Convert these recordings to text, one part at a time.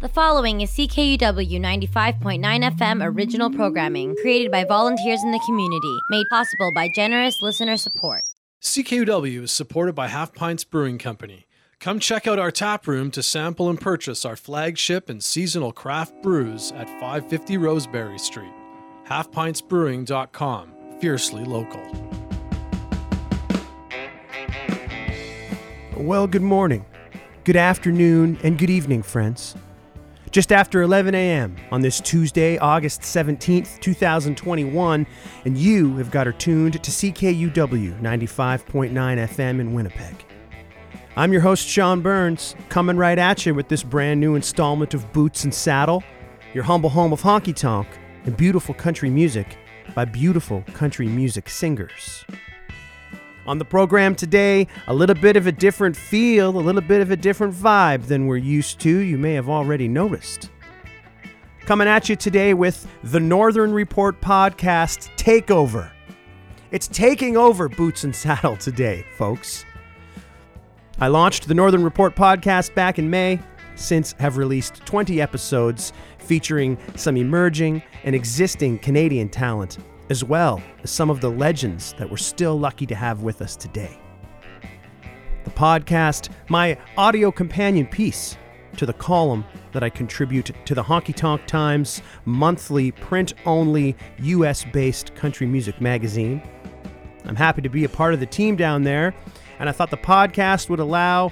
The following is CKUW 95.9 FM original programming created by volunteers in the community, made possible by generous listener support. CKUW is supported by Half Pints Brewing Company. Come check out our tap room to sample and purchase our flagship and seasonal craft brews at 550 Roseberry Street. HalfPintsBrewing.com. Fiercely local. Well, good morning, good afternoon, and good evening, friends. Just after 11 a.m. on this Tuesday, August 17th, 2021, and you have got her tuned to CKUW 95.9 FM in Winnipeg. I'm your host, Sean Burns, coming right at you with this brand new installment of Boots and Saddle, your humble home of honky tonk and beautiful country music by beautiful country music singers. On the program today, a little bit of a different feel, a little bit of a different vibe than we're used to, you may have already noticed. Coming at you today with the Northern Report podcast Takeover. It's taking over Boots and Saddle today, folks. I launched the Northern Report podcast back in May, since have released 20 episodes featuring some emerging and existing Canadian talent as well as some of the legends that we're still lucky to have with us today. The podcast, my audio companion piece to the column that I contribute to the Honky Tonk Times monthly print only US based country music magazine. I'm happy to be a part of the team down there, and I thought the podcast would allow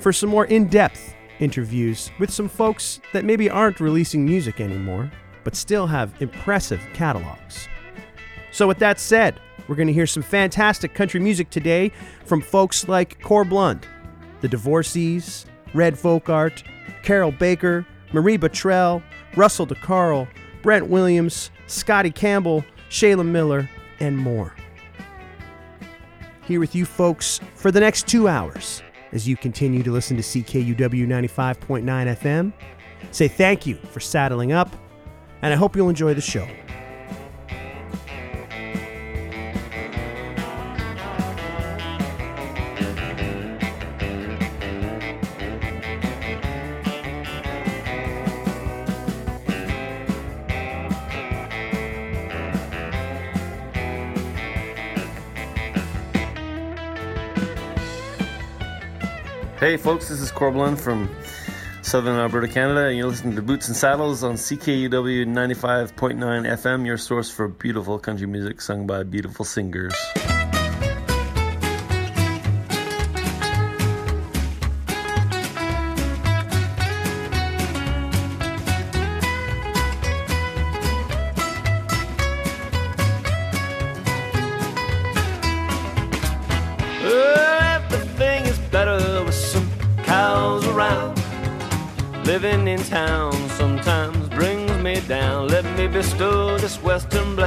for some more in depth interviews with some folks that maybe aren't releasing music anymore, but still have impressive catalogs. So, with that said, we're going to hear some fantastic country music today from folks like Cor Blund, The Divorcees, Red Folk Art, Carol Baker, Marie Bottrell, Russell DeCarl, Brent Williams, Scotty Campbell, Shayla Miller, and more. Here with you folks for the next two hours as you continue to listen to CKUW 95.9 FM. Say thank you for saddling up, and I hope you'll enjoy the show. Hey folks, this is Cor Blund from Southern Alberta, Canada, and you're listening to Boots and Saddles on CKUW 95.9 FM, your source for beautiful country music sung by beautiful singers.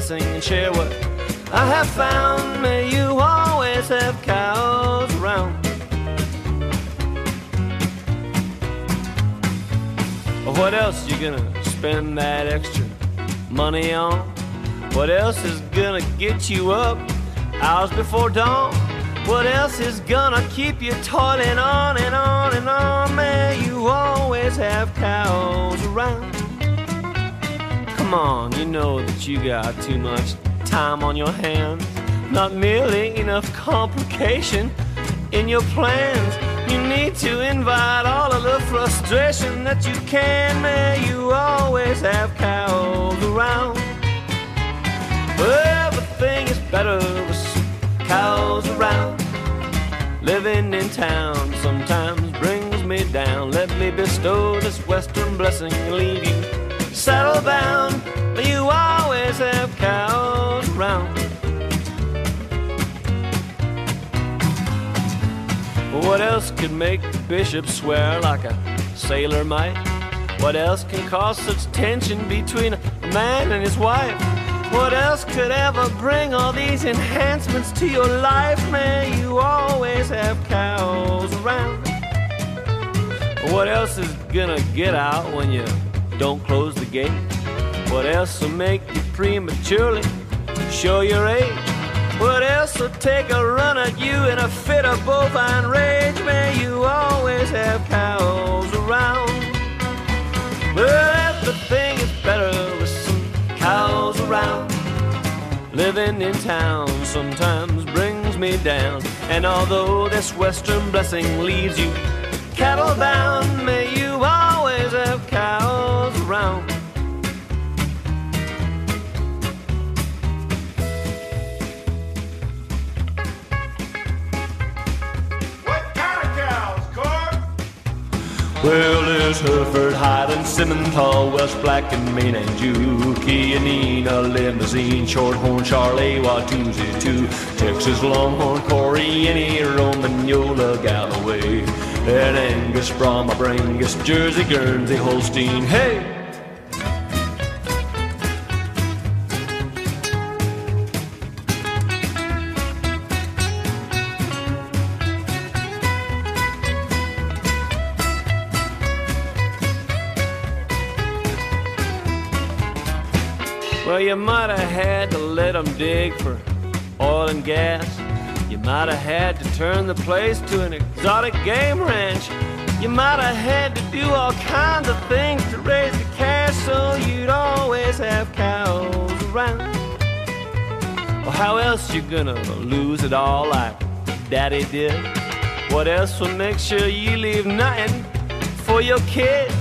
Blessing and share what I have found. May you always have cows around. What else you gonna spend that extra money on? What else is gonna get you up hours before dawn? What else is gonna keep you toiling on and on and on? May you always have cows around. Come on, you know that you got too much time on your hands. Not merely enough complication in your plans. You need to invite all of the frustration that you can. May you always have cows around. Everything is better with cows around. Living in town sometimes brings me down. Let me bestow this western blessing and leave you saddle bound. but you always have cows around. What else could make the bishop swear like a sailor might? What else can cause such tension between a man and his wife? What else could ever bring all these enhancements to your life? May you always have cows around. What else is gonna get out when you don't close the gate? What else will make you prematurely show your age? What else will take a run at you in a fit of bovine rage? May you always have cows around. Well, everything is better with some cows around. Living in town sometimes brings me down. And although this western blessing leaves you cattle bound, may you always have cows around. What kind of cows, Corb? Well, there's Hereford, Highland, Simmental, Welsh Black, and Maine and Juki, Nina, Limousine, Shorthorn, Charlie, Watusi, too, Texas Longhorn, Corey, any Romagnola, Galloway, and Angus, Brahma, Brangus, Jersey, Guernsey, Holstein, hey! You might have had to let 'em dig for oil and gas. You might have had to turn the place to an exotic game ranch. You might have had to do all kinds of things to raise the cash so you'd always have cows around. Well, how else you gonna lose it all like Daddy did? What else will make sure you leave nothing for your kids?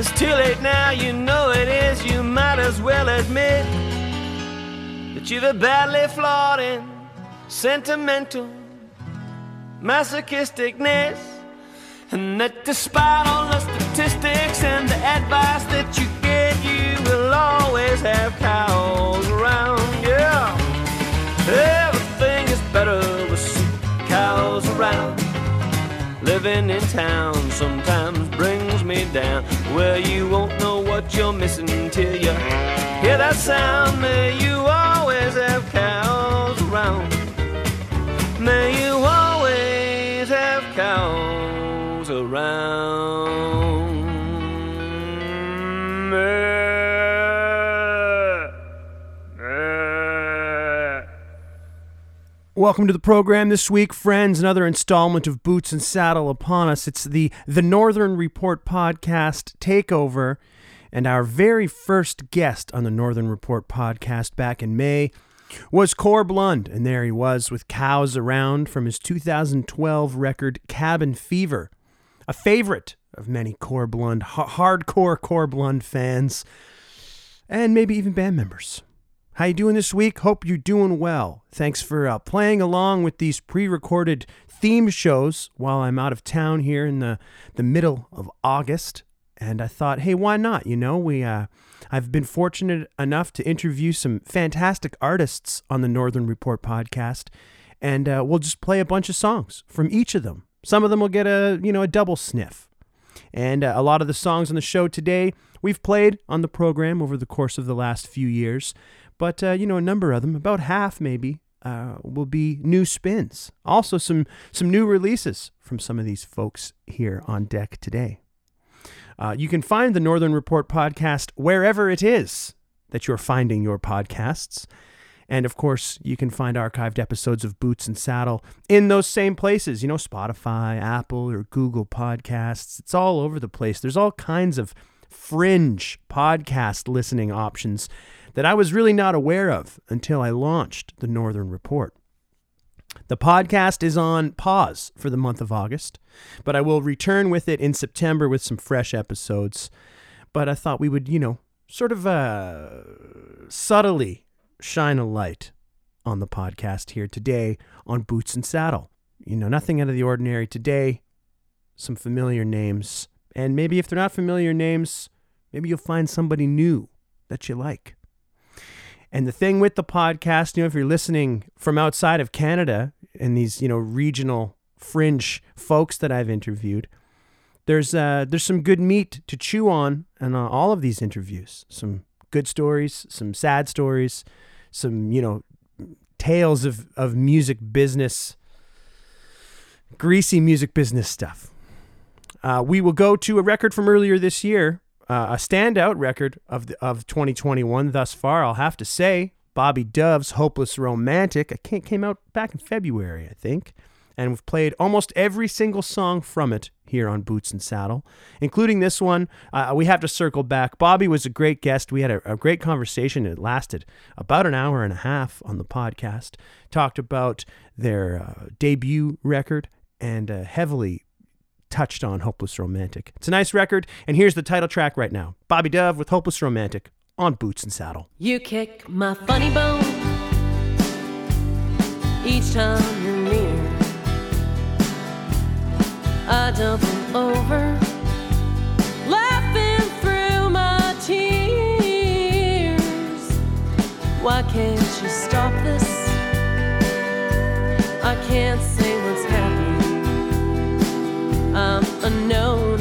It's too late now, you know it is. You might as well admit that you're a badly flawed and sentimental masochisticness. And that despite all the statistics and the advice that you get, you will always have cows around. Yeah, everything is better with cows around. Living in town sometimes brings me down. Where you won't know what you're missing till you hear that sound. May you always have cows around. May you always have cows around. Welcome to the program this week, friends. Another installment of Boots and Saddle upon us. It's the The Northern Report podcast takeover, and our very first guest on the Northern Report podcast back in May was Corb Blund, and there he was with cows around from his 2012 record Cabin Fever, a favorite of many Corb Lund, ha- hardcore Corb Blund fans, and maybe even band members. How you doing this week? Hope you're doing well. Thanks for uh, playing along with these pre-recorded theme shows while I'm out of town here in the the middle of August. And I thought, hey, why not? You know, we uh, I've been fortunate enough to interview some fantastic artists on the Northern Report podcast, and uh, we'll just play a bunch of songs from each of them. Some of them will get a you know a double sniff. And uh, a lot of the songs on the show today we've played on the program over the course of the last few years. But, uh, you know, a number of them, about half maybe, uh, will be new spins. Also, some, some new releases from some of these folks here on deck today. Uh, you can find the Northern Report podcast wherever it is that you're finding your podcasts. And of course, you can find archived episodes of Boots and Saddle in those same places, you know, Spotify, Apple, or Google Podcasts. It's all over the place. There's all kinds of fringe podcast listening options that I was really not aware of until I launched the Northern Report. The podcast is on pause for the month of August, but I will return with it in September with some fresh episodes. But I thought we would, you know, sort of uh, subtly shine a light on the podcast here today on Boots and Saddle. You know, nothing out of the ordinary today, some familiar names. And maybe if they're not familiar names, maybe you'll find somebody new that you like. And the thing with the podcast, you know, if you're listening from outside of Canada and these, you know, regional fringe folks that I've interviewed, there's uh, there's some good meat to chew on in uh, all of these interviews. Some good stories, some sad stories, some you know tales of of music business, greasy music business stuff. Uh, we will go to a record from earlier this year uh, a standout record of the, of 2021 thus far. I'll have to say, Bobby Dove's "Hopeless Romantic" it came out back in February, I think, and we've played almost every single song from it here on Boots and Saddle, including this one. Uh, we have to circle back. Bobby was a great guest. We had a, a great conversation. It lasted about an hour and a half on the podcast. Talked about their uh, debut record and uh, heavily touched on Hopeless Romantic. It's a nice record, and here's the title track right now Bobby Dove with Hopeless Romantic on Boots and Saddle. You kick my funny bone each time you're near. I double over, laughing through my tears. Why can't you stop this? I can't. I'm a known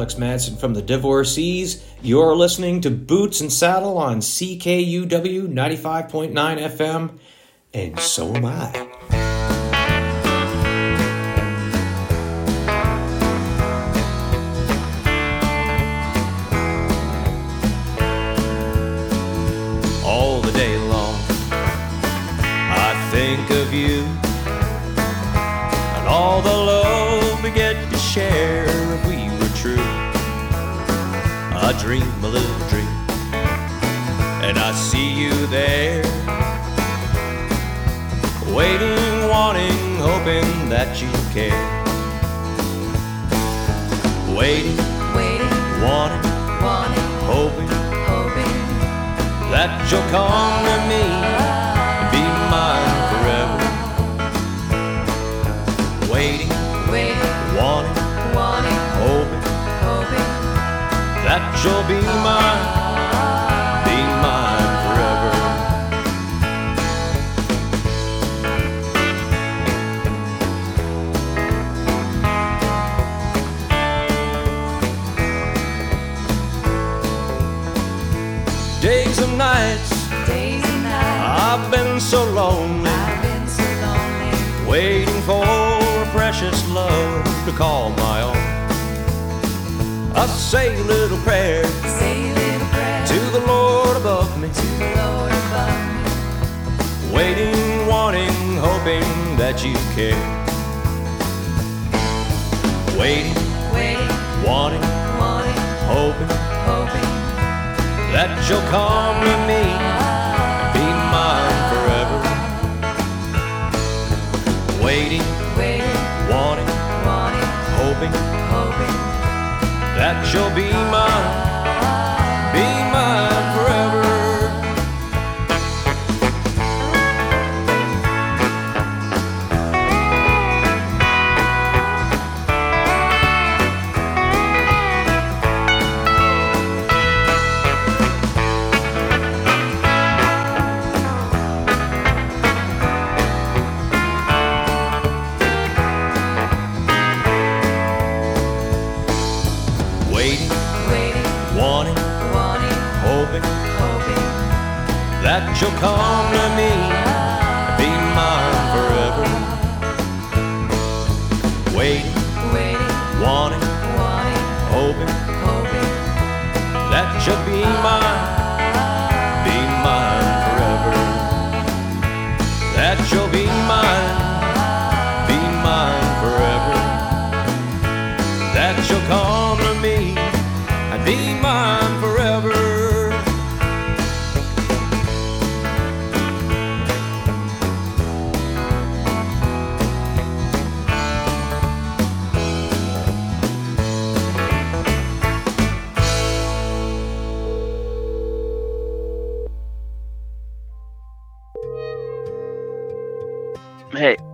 Alex Madsen from the Divorcees. You're listening to Boots and Saddle on CKUW 95.9 FM, and so am I.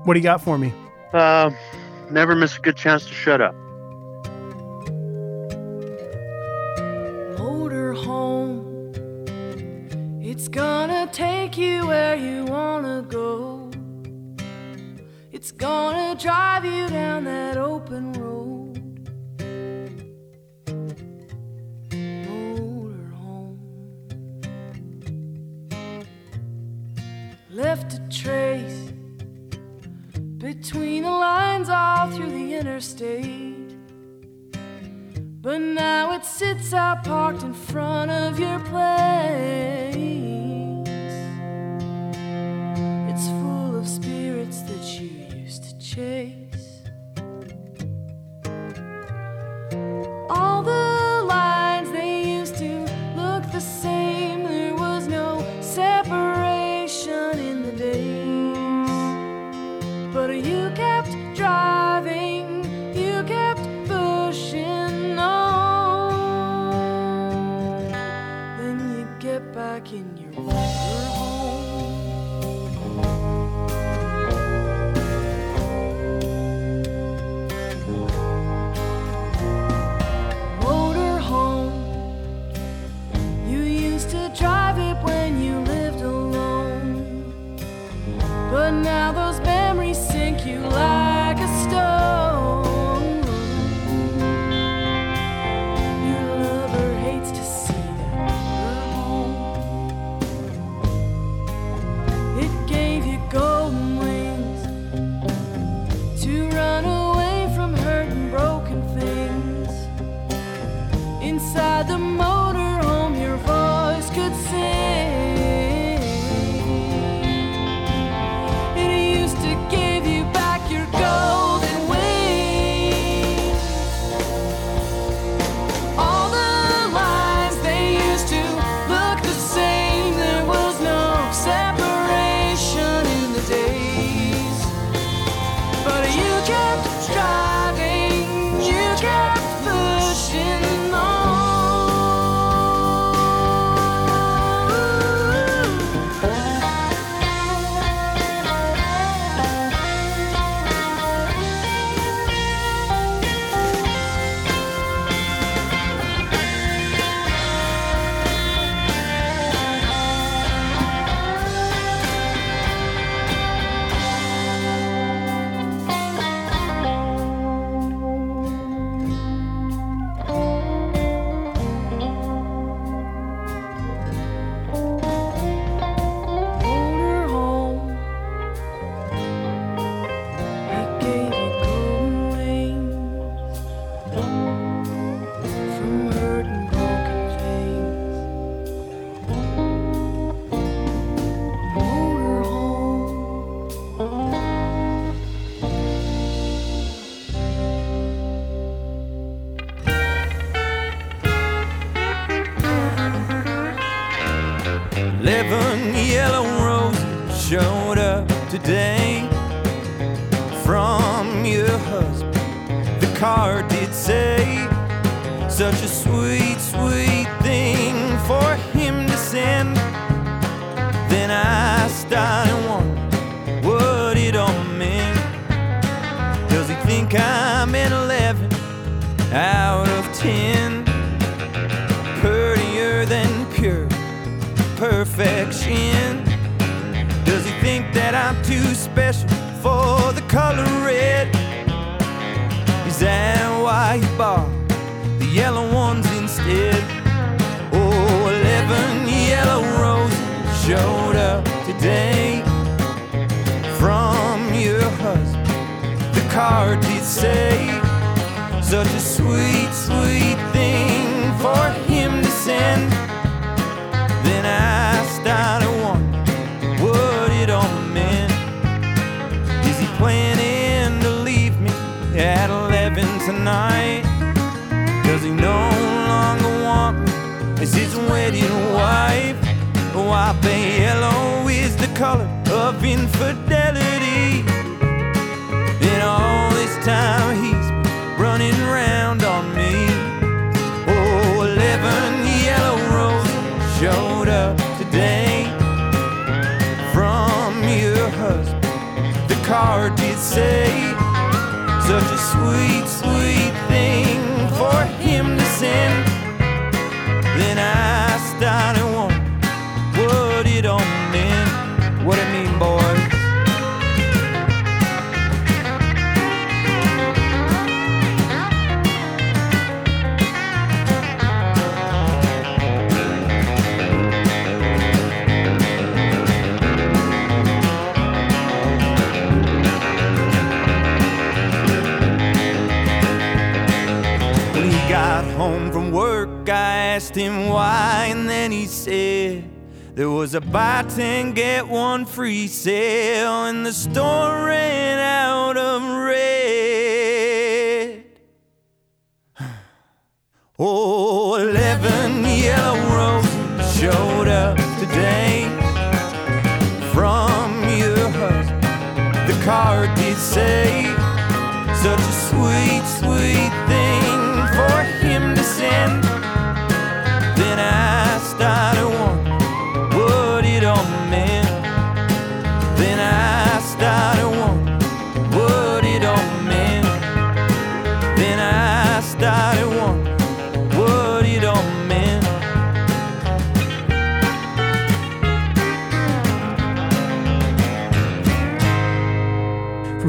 What do you got for me? Uh, never miss a good chance to shut up.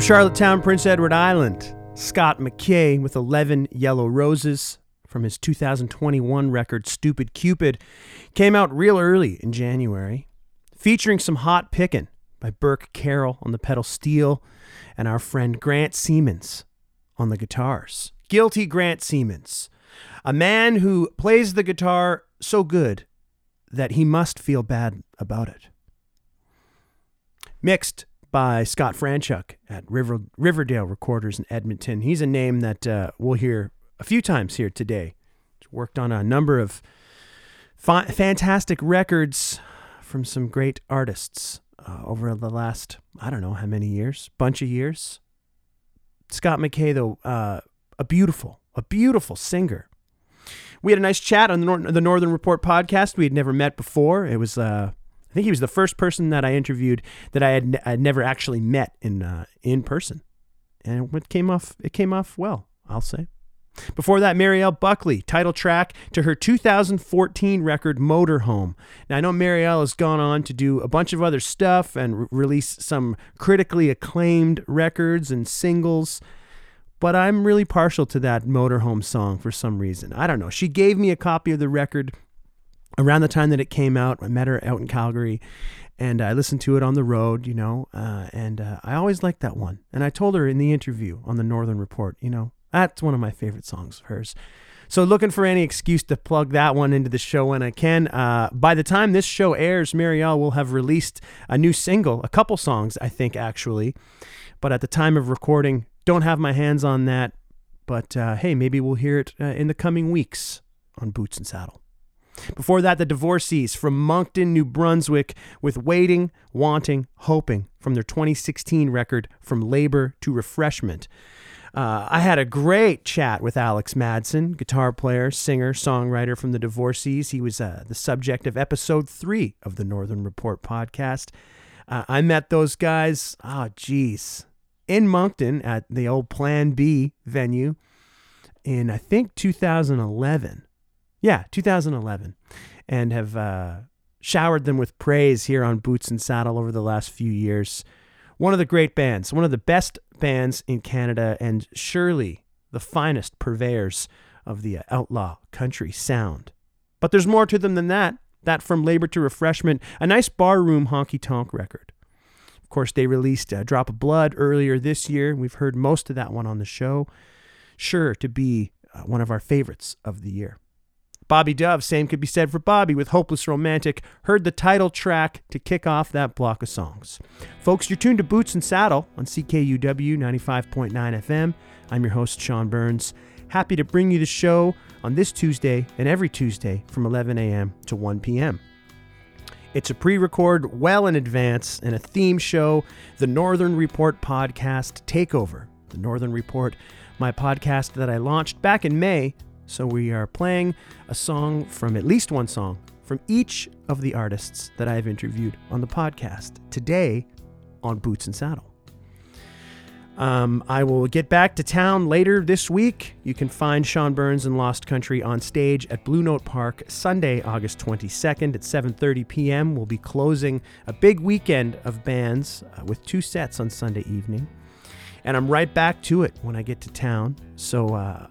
Charlottetown, Prince Edward Island, Scott McKay with 11 Yellow Roses from his 2021 record Stupid Cupid came out real early in January, featuring some hot pickin' by Burke Carroll on the pedal steel and our friend Grant Siemens on the guitars. Guilty Grant Siemens, a man who plays the guitar so good that he must feel bad about it. Mixed by Scott Franchuk at River, Riverdale Recorders in Edmonton. He's a name that uh, we'll hear a few times here today. He's worked on a number of fa- fantastic records from some great artists uh, over the last, I don't know how many years, bunch of years. Scott McKay, though, uh, a beautiful, a beautiful singer. We had a nice chat on the, the Northern Report podcast. We had never met before. It was, uh, think he was the first person that I interviewed that I had, n- I had never actually met in uh, in person, and it came off it came off well. I'll say. Before that, Marielle Buckley, title track to her 2014 record Motorhome. Now, I know Marielle has gone on to do a bunch of other stuff and re- release some critically acclaimed records and singles, but I'm really partial to that Motorhome song for some reason. I don't know. She gave me a copy of the record around the time that it came out. I met her out in Calgary. And I listened to it on the road, you know, uh, and uh, I always liked that one. And I told her in the interview on the Northern Report, you know, that's one of my favorite songs of hers. So looking for any excuse to plug that one into the show when I can. Uh, by the time this show airs, Marielle will have released a new single, a couple songs, I think actually. But at the time of recording, don't have my hands on that. But uh, hey, maybe we'll hear it uh, in the coming weeks on Boots and Saddle. Before that, the Divorcees from Moncton, New Brunswick, with Waiting, Wanting, Hoping from their 2016 record From Labor to Refreshment. Uh, I had a great chat with Alex Madsen, guitar player, singer, songwriter from the Divorcees. He was uh, the subject of episode three of the Northern Report podcast. Uh, I met those guys, oh, geez, in Moncton at the old Plan B venue in, I think, 2011. Yeah, 2011. And have uh, showered them with praise here on Boots and Saddle over the last few years. One of the great bands, one of the best bands in Canada, and surely the finest purveyors of the outlaw country sound. But there's more to them than that. That from Labor to Refreshment, a nice barroom honky tonk record. Of course, they released a Drop of Blood earlier this year. We've heard most of that one on the show. Sure to be uh, one of our favorites of the year. Bobby Dove, same could be said for Bobby with Hopeless Romantic, heard the title track to kick off that block of songs. Folks, you're tuned to Boots and Saddle on CKUW 95.9 FM. I'm your host, Sean Burns. Happy to bring you the show on this Tuesday and every Tuesday from 11 a.m. to 1 p.m. It's a pre record well in advance and a theme show, the Northern Report Podcast Takeover. The Northern Report, my podcast that I launched back in May. So we are playing a song from at least one song from each of the artists that I've interviewed on the podcast today on Boots and Saddle. Um, I will get back to town later this week. You can find Sean Burns and Lost Country on stage at Blue Note Park Sunday, August 22nd at 7:30 p.m. We'll be closing a big weekend of bands uh, with two sets on Sunday evening, and I'm right back to it when I get to town. So uh,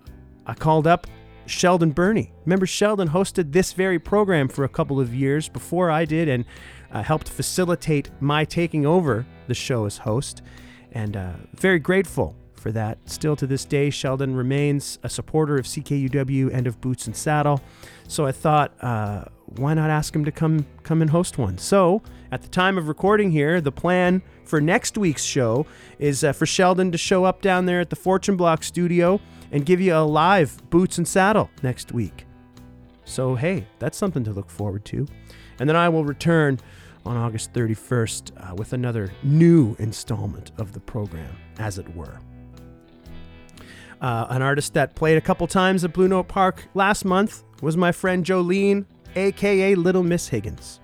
I called up Sheldon Burney. Remember, Sheldon hosted this very program for a couple of years before I did, and uh, helped facilitate my taking over the show as host and uh, very grateful for that. Still to this day, Sheldon remains a supporter of CKUW and of Boots and Saddle. So I thought, uh, why not ask him to come come and host one? So at the time of recording here, the plan for next week's show is uh, for Sheldon to show up down there at the Fortune Block Studio and give you a live Boots and Saddle next week. So hey, that's something to look forward to. And then I will return on August 31st uh, with another new installment of the program, as it were. Uh, an artist that played a couple times at Blue Note Park last month was my friend Jolene, aka Little Miss Higgins.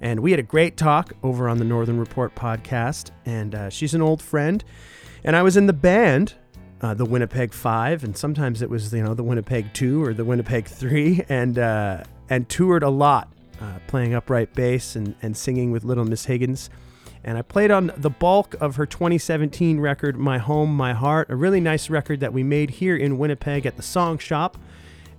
And we had a great talk over on the Northern Report podcast, and uh, she's an old friend. And I was in the band, uh, the Winnipeg Five, and sometimes it was you know the Winnipeg Two or the Winnipeg Three, and uh, and toured a lot uh, playing upright bass and, and singing with Little Miss Higgins. And I played on the bulk of her 2017 record, My Home, My Heart, a really nice record that we made here in Winnipeg at the Song Shop.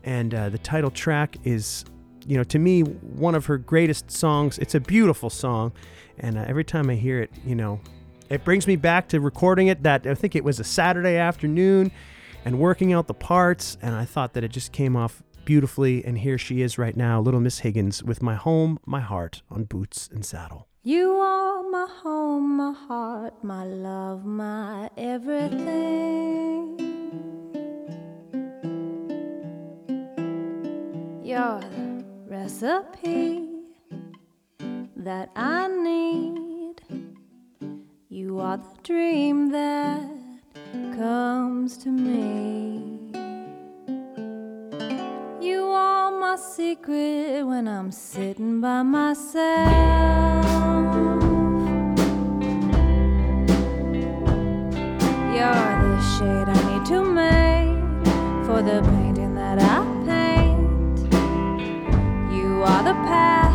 And uh, the title track is, you know, to me, one of her greatest songs. It's a beautiful song. And uh, every time I hear it, you know, it brings me back to recording it that I think it was a Saturday afternoon and working out the parts. And I thought that it just came off beautifully. And here she is right now, Little Miss Higgins, with My Home, My Heart on Boots and Saddle. You are my home, my heart, my love, my everything. You're the recipe that I need. You are the dream that comes to me. You are my secret when I'm sitting by myself. You're the shade I need to make for the painting that I paint. You are the path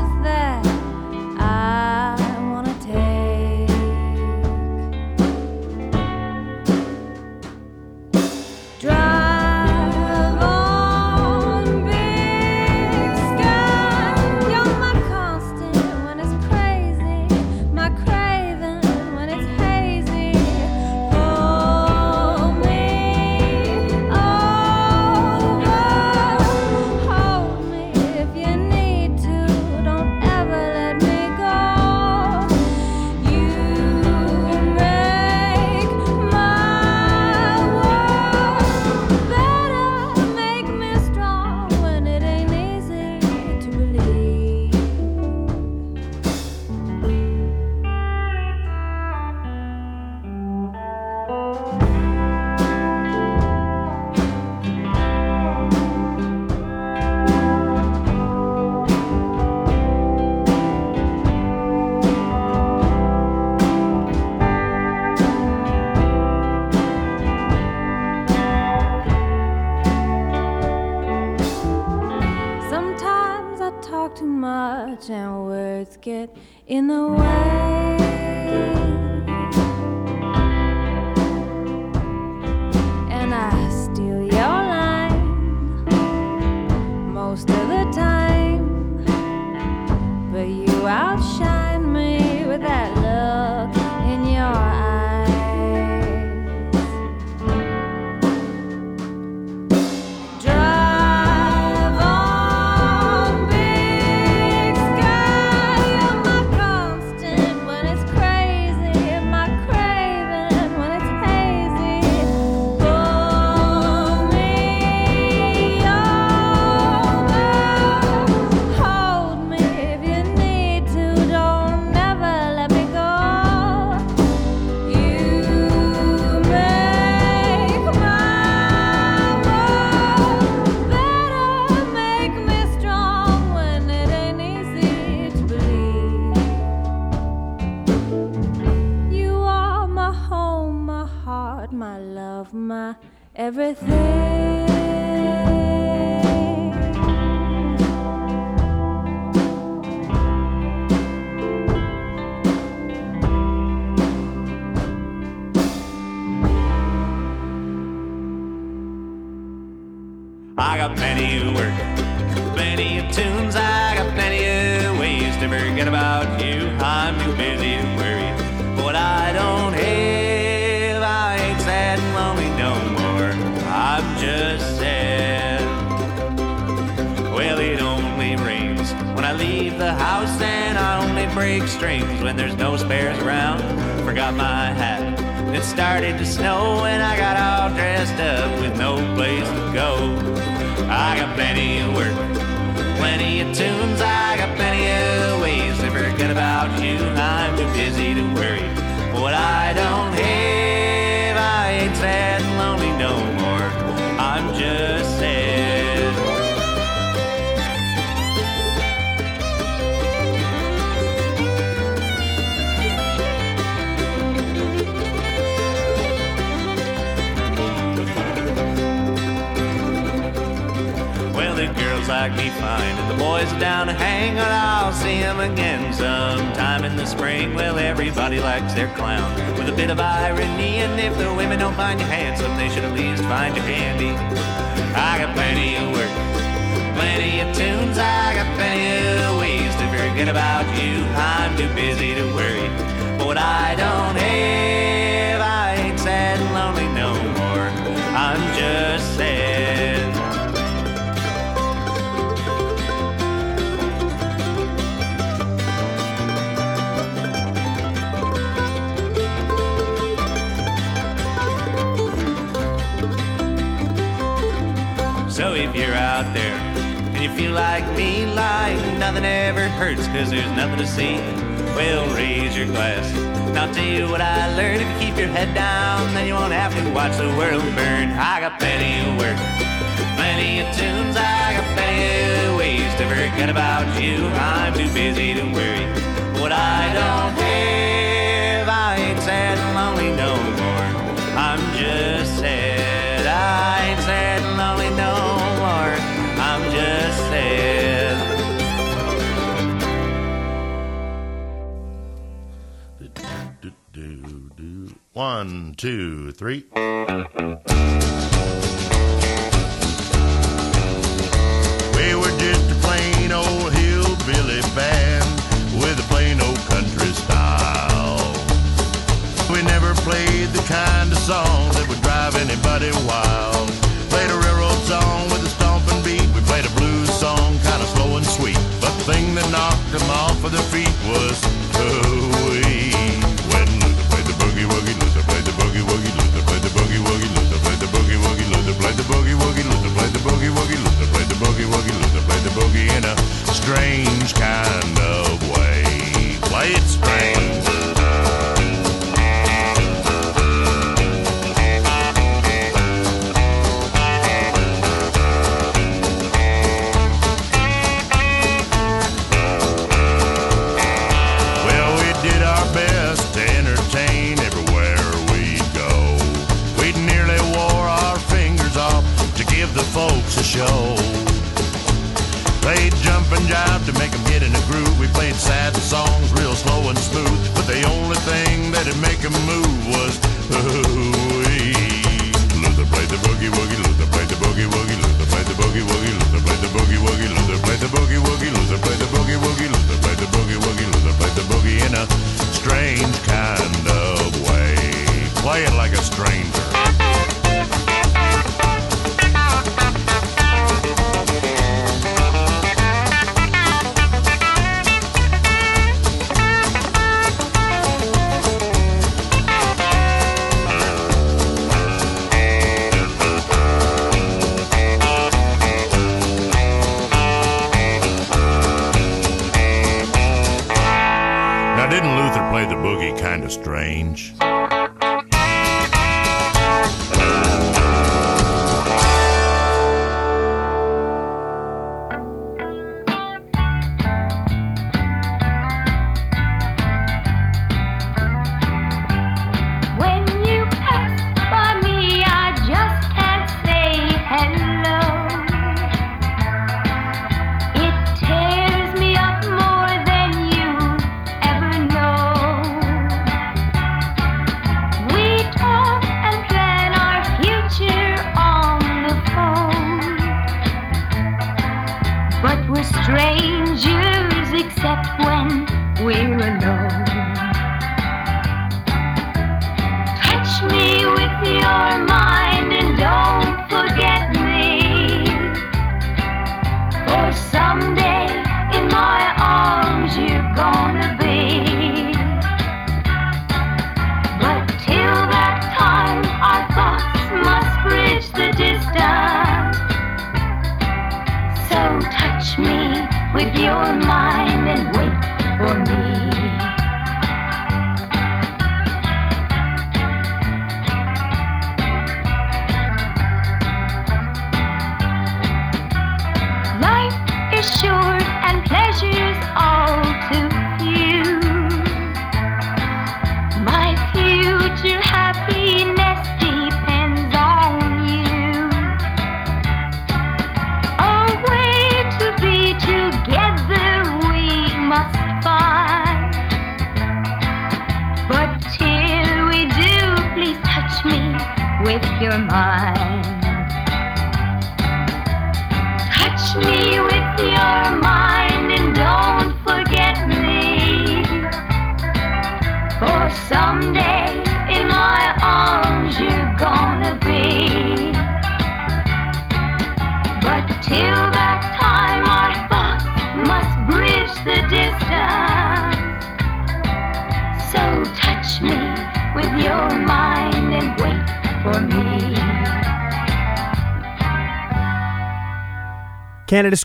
about you. I'm too busy to worry. What I don't have, I ain't sad and lonely no more. I'm just sad. I ain't sad and lonely no more. I'm just sad. One, two, three. everybody wild. Played a railroad song with a stomping beat. We played a blues song, kind of slow and sweet. But the thing that knocked them off of their feet was jive to make 'em get in the groove. We played sad songs real slow and smooth. But the only thing that'd make 'em move was ooh-wee. Luther played the boogie woogie, Luther played the boogie woogie, Luther played the boogie woogie, Luther played the boogie woogie, Luther played the boogie woogie, Luther played the boogie woogie, Luther played the boogie woogie, Luther played the boogie in a strange kind of way. Play it like a stranger. Strange?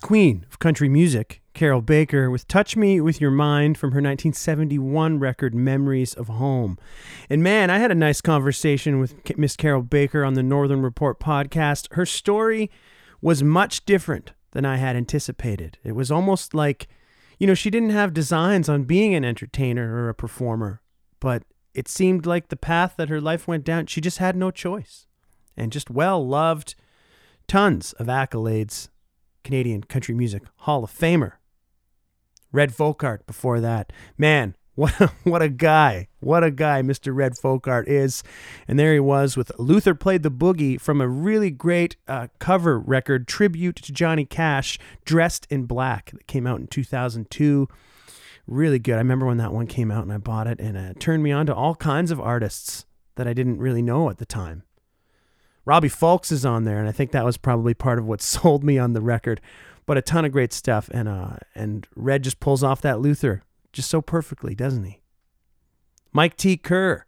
Queen of country music, Carroll Baker, with Touch Me With Your Mind from her 1971 record Memories of Home. And man, I had a nice conversation with Miss Carroll Baker on the Northern Report podcast. Her story was much different than I had anticipated. It was almost like, you know, she didn't have designs on being an entertainer or a performer, but it seemed like the path that her life went down, she just had no choice. And just well loved, tons of accolades. Canadian Country Music Hall of Famer. Red Folkart before that. Man, what a, what a guy. What a guy Mr. Red Folkart is. And there he was with Luther Played the Boogie from a really great uh, cover record, tribute to Johnny Cash, Dressed in Black, that came out in 2002. Really good. I remember when that one came out and I bought it, and it turned me on to all kinds of artists that I didn't really know at the time. Robbie Fulks is on there, and I think that was probably part of what sold me on the record. But a ton of great stuff, and uh, and Red just pulls off that Luther just so perfectly, doesn't he? Mike T. Kerr,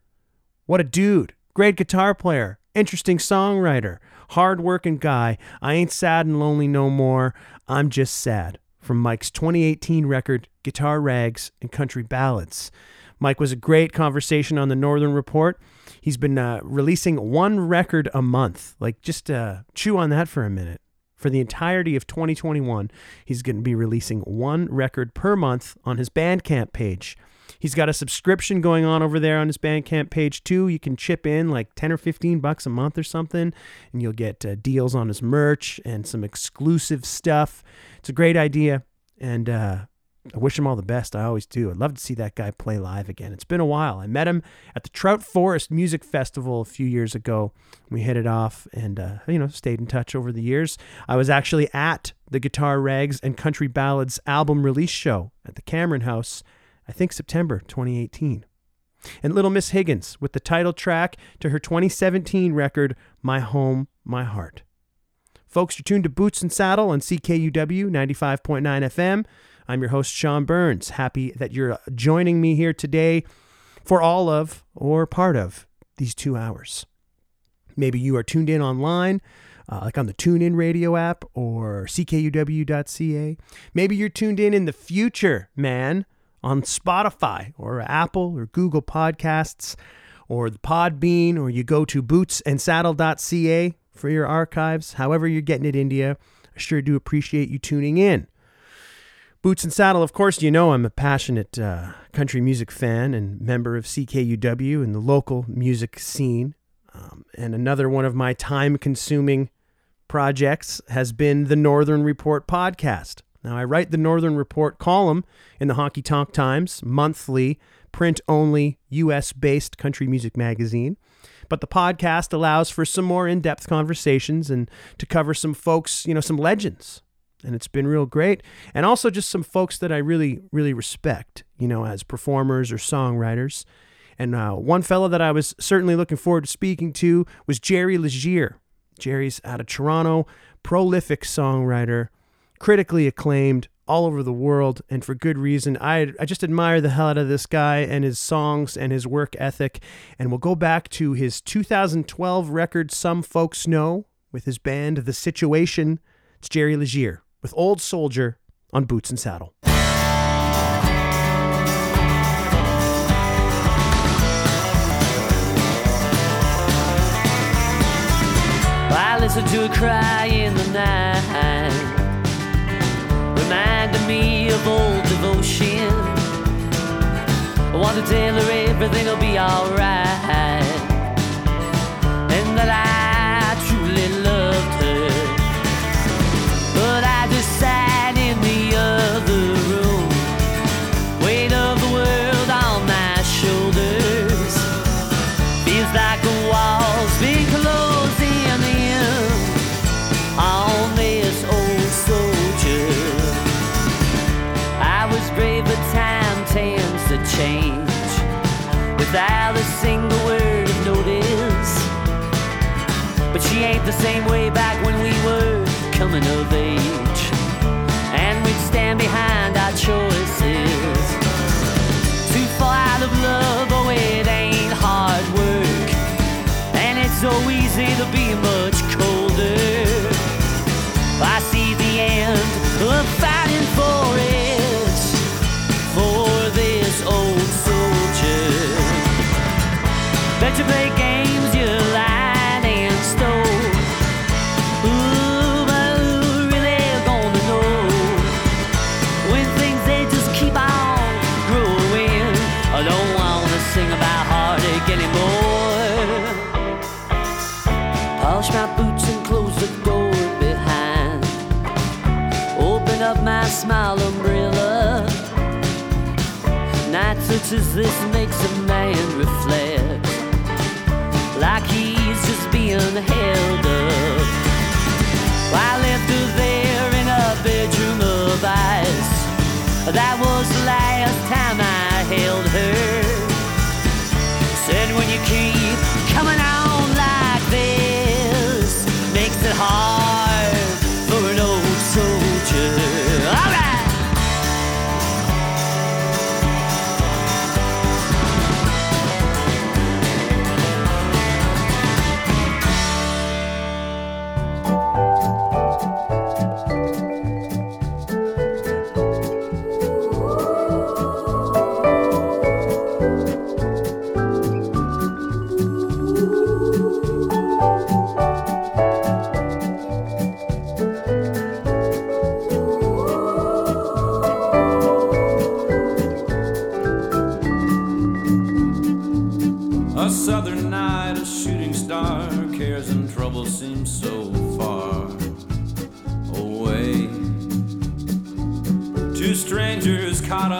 what a dude! Great guitar player, interesting songwriter, hard-working guy. I ain't sad and lonely no more. I'm just sad. From Mike's 2018 record, Guitar Rags and Country Ballads. Mike was a great conversation on the Northern Report. He's been uh, releasing one record a month. Like, just uh, chew on that for a minute. For the entirety of 2021, he's going to be releasing one record per month on his Bandcamp page. He's got a subscription going on over there on his Bandcamp page too. You can chip in like 10 or 15 bucks a month or something, and you'll get uh, deals on his merch and some exclusive stuff. It's a great idea, and uh, I wish him all the best. I always do. I'd love to see that guy play live again. It's been a while. I met him at the Trout Forest Music Festival a few years ago. We hit it off and, uh, you know, stayed in touch over the years. I was actually at the Guitar Rags and Country Ballads album release show at the Cameron House, I think September 2018. And Little Miss Higgins with the title track to her 2017 record, My Home, My Heart. Folks, you're tuned to Boots and Saddle on CKUW 95.9 FM. I'm your host, Sean Burns. Happy that you're joining me here today for all of or part of these two hours. Maybe you are tuned in online, uh, like on the TuneIn radio app or ckuw.ca. Maybe you're tuned in in the future, man, on Spotify or Apple or Google Podcasts or the Podbean, or you go to bootsandsaddle.ca for your archives. However, you're getting it, India. I sure do appreciate you tuning in. Boots and Saddle, of course, you know I'm a passionate uh, country music fan and member of CKUW and the local music scene. Um, and another one of my time consuming projects has been the Northern Report podcast. Now, I write the Northern Report column in the Honky Tonk Times, monthly, print only, US based country music magazine. But the podcast allows for some more in depth conversations and to cover some folks, you know, some legends and it's been real great. And also just some folks that I really, really respect, you know, as performers or songwriters. And uh, one fellow that I was certainly looking forward to speaking to was Jerry Leger. Jerry's out of Toronto, prolific songwriter, critically acclaimed all over the world, and for good reason. I, I just admire the hell out of this guy and his songs and his work ethic. And we'll go back to his 2012 record, Some Folks Know, with his band, The Situation. It's Jerry Leger with Old Soldier on Boots and Saddle. I listen to her cry in the night, reminding me of old devotion. I want to tell her everything'll be alright, coming smile umbrella. Nights such as this makes a man reflect like he's just being held up. I left her there in a bedroom of ice. That was the last time I held her. Said when you keep coming on so far away. Two strangers caught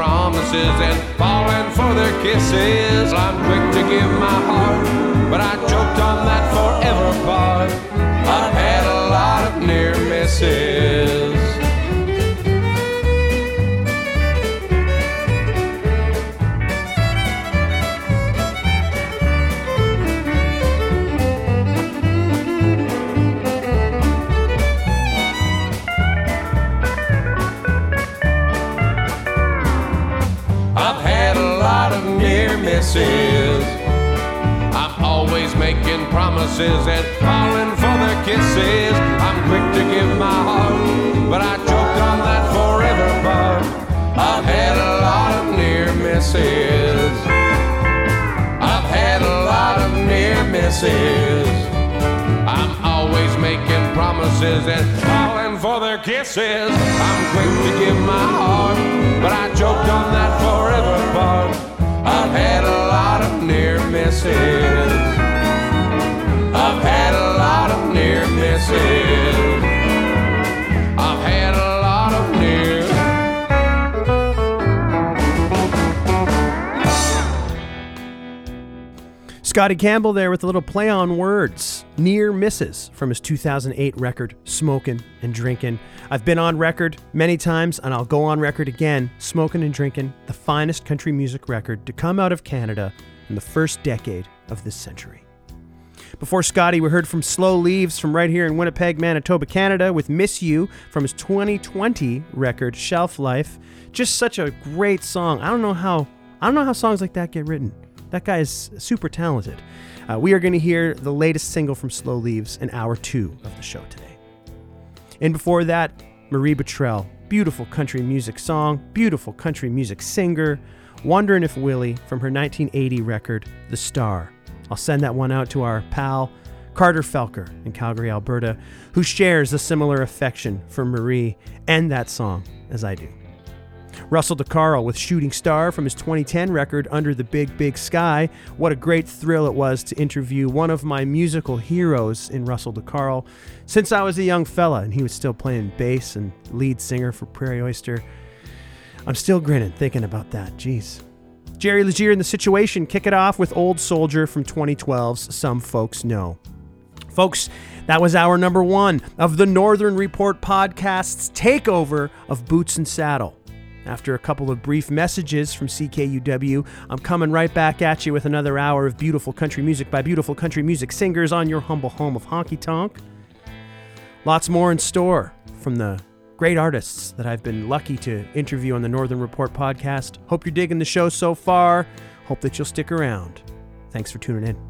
promises and falling for their kisses. I'm quick to give my heart, but I choked promises and falling for their kisses. I'm quick to give my heart, but I choked on that forever part. I've had a lot of near misses. I've had a lot of near misses. I'm always making promises and falling for their kisses. I'm quick to give my heart, but I choked on that forever part. I've had a lot of near misses. Scotty Campbell there with a little play on words. Near misses from his 2008 record, Smoking and Drinking. I've been on record many times, and I'll go on record again. Smoking and Drinking, the finest country music record to come out of Canada in the first decade of this century. Before Scotty, we heard from Slow Leaves from right here in Winnipeg, Manitoba, Canada, with Miss You from his 2020 record, Shelf Life. Just such a great song. I don't know how I don't know how songs like that get written. That guy is super talented. Uh, we are going to hear the latest single from Slow Leaves in hour two of the show today. And before that, Marie Bottrell, beautiful country music song, beautiful country music singer, Wondering If Willie from her 1980 record, The Star. I'll send that one out to our pal, Carter Felker in Calgary, Alberta, who shares a similar affection for Marie and that song as I do. Russell deCarle with Shooting Star from his 2010 record Under the Big Big Sky. What a great thrill it was to interview one of my musical heroes in Russell deCarle since I was a young fella and he was still playing bass and lead singer for Prairie Oyster. I'm still grinning thinking about that. Jeez. Jerry Leger in The Situation kick it off with Old Soldier from 2012's Some Folks Know. Folks, that was our number one of the Northern Report podcast's takeover of Boots and Saddle. After a couple of brief messages from CKUW, I'm coming right back at you with another hour of beautiful country music by beautiful country music singers on your humble home of honky tonk. Lots more in store from the great artists that I've been lucky to interview on the Northern Report podcast. Hope you're digging the show so far. Hope that you'll stick around. Thanks for tuning in.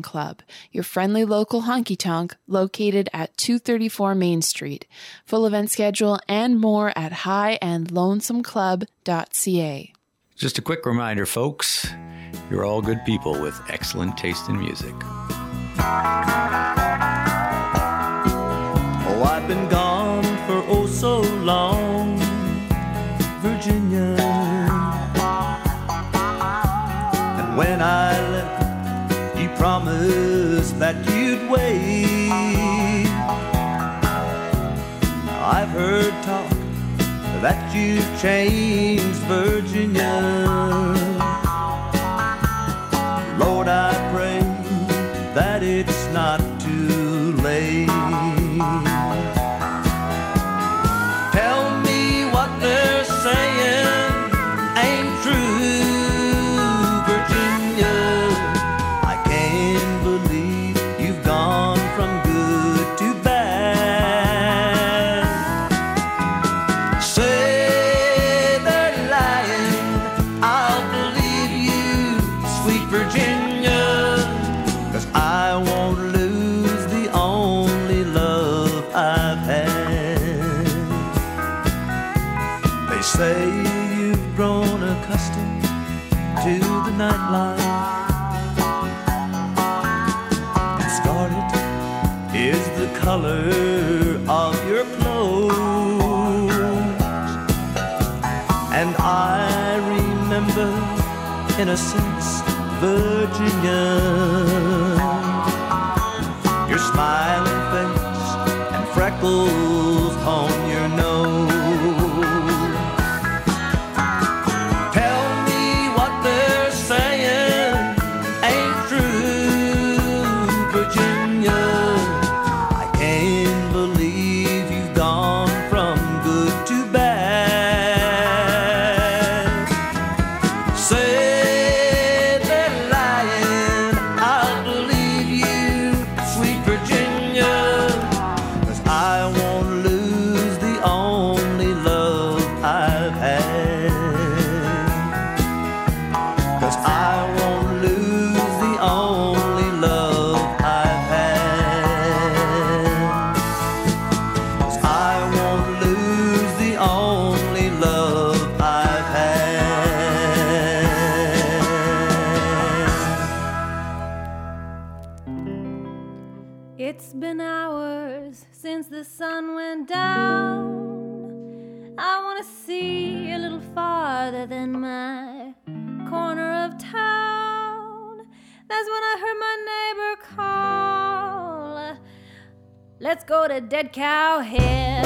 Club, your friendly local honky tonk located at 234 Main Street. Full event schedule and more at highandlonesomeclub.ca. Just a quick reminder, folks you're all good people with excellent taste in music. Oh, I've been gone for oh so long, that you've changed, Virginia. Virginia, Cow.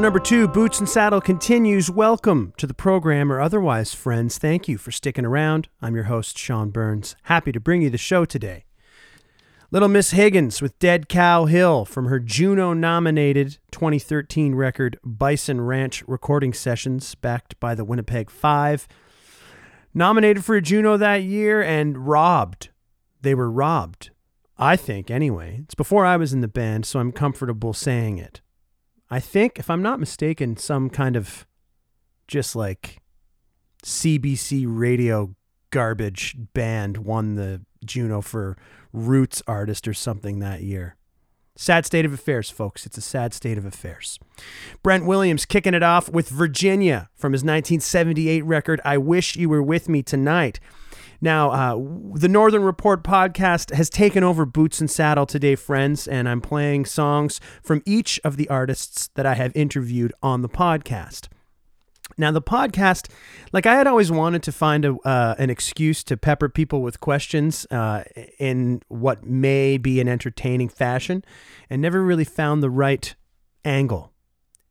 Number two, Boots and Saddle, continues. Welcome to the program, or otherwise, friends. Thank you for sticking around. I'm your host, Sean Burns. Happy to bring you the show today. Little Miss Higgins with Dead Cow Hill from her Juno nominated 2013 record Bison Ranch recording sessions, backed by the Winnipeg Five. Nominated for a Juno that year and robbed. They were robbed. I think, anyway. It's before I was in the band, so I'm comfortable saying it. I think, if I'm not mistaken, some kind of just like CBC radio garbage band won the Juno for Roots Artist or something that year. Sad state of affairs, folks. It's a sad state of affairs. Brent Williams kicking it off with Virginia from his 1978 record, I Wish You Were With Me Tonight. Now, uh, the Northern Report podcast has taken over Boots and Saddle today, friends, and I'm playing songs from each of the artists that I have interviewed on the podcast. Now, the podcast, like I had always wanted to find a, uh, an excuse to pepper people with questions uh, in what may be an entertaining fashion, and never really found the right angle.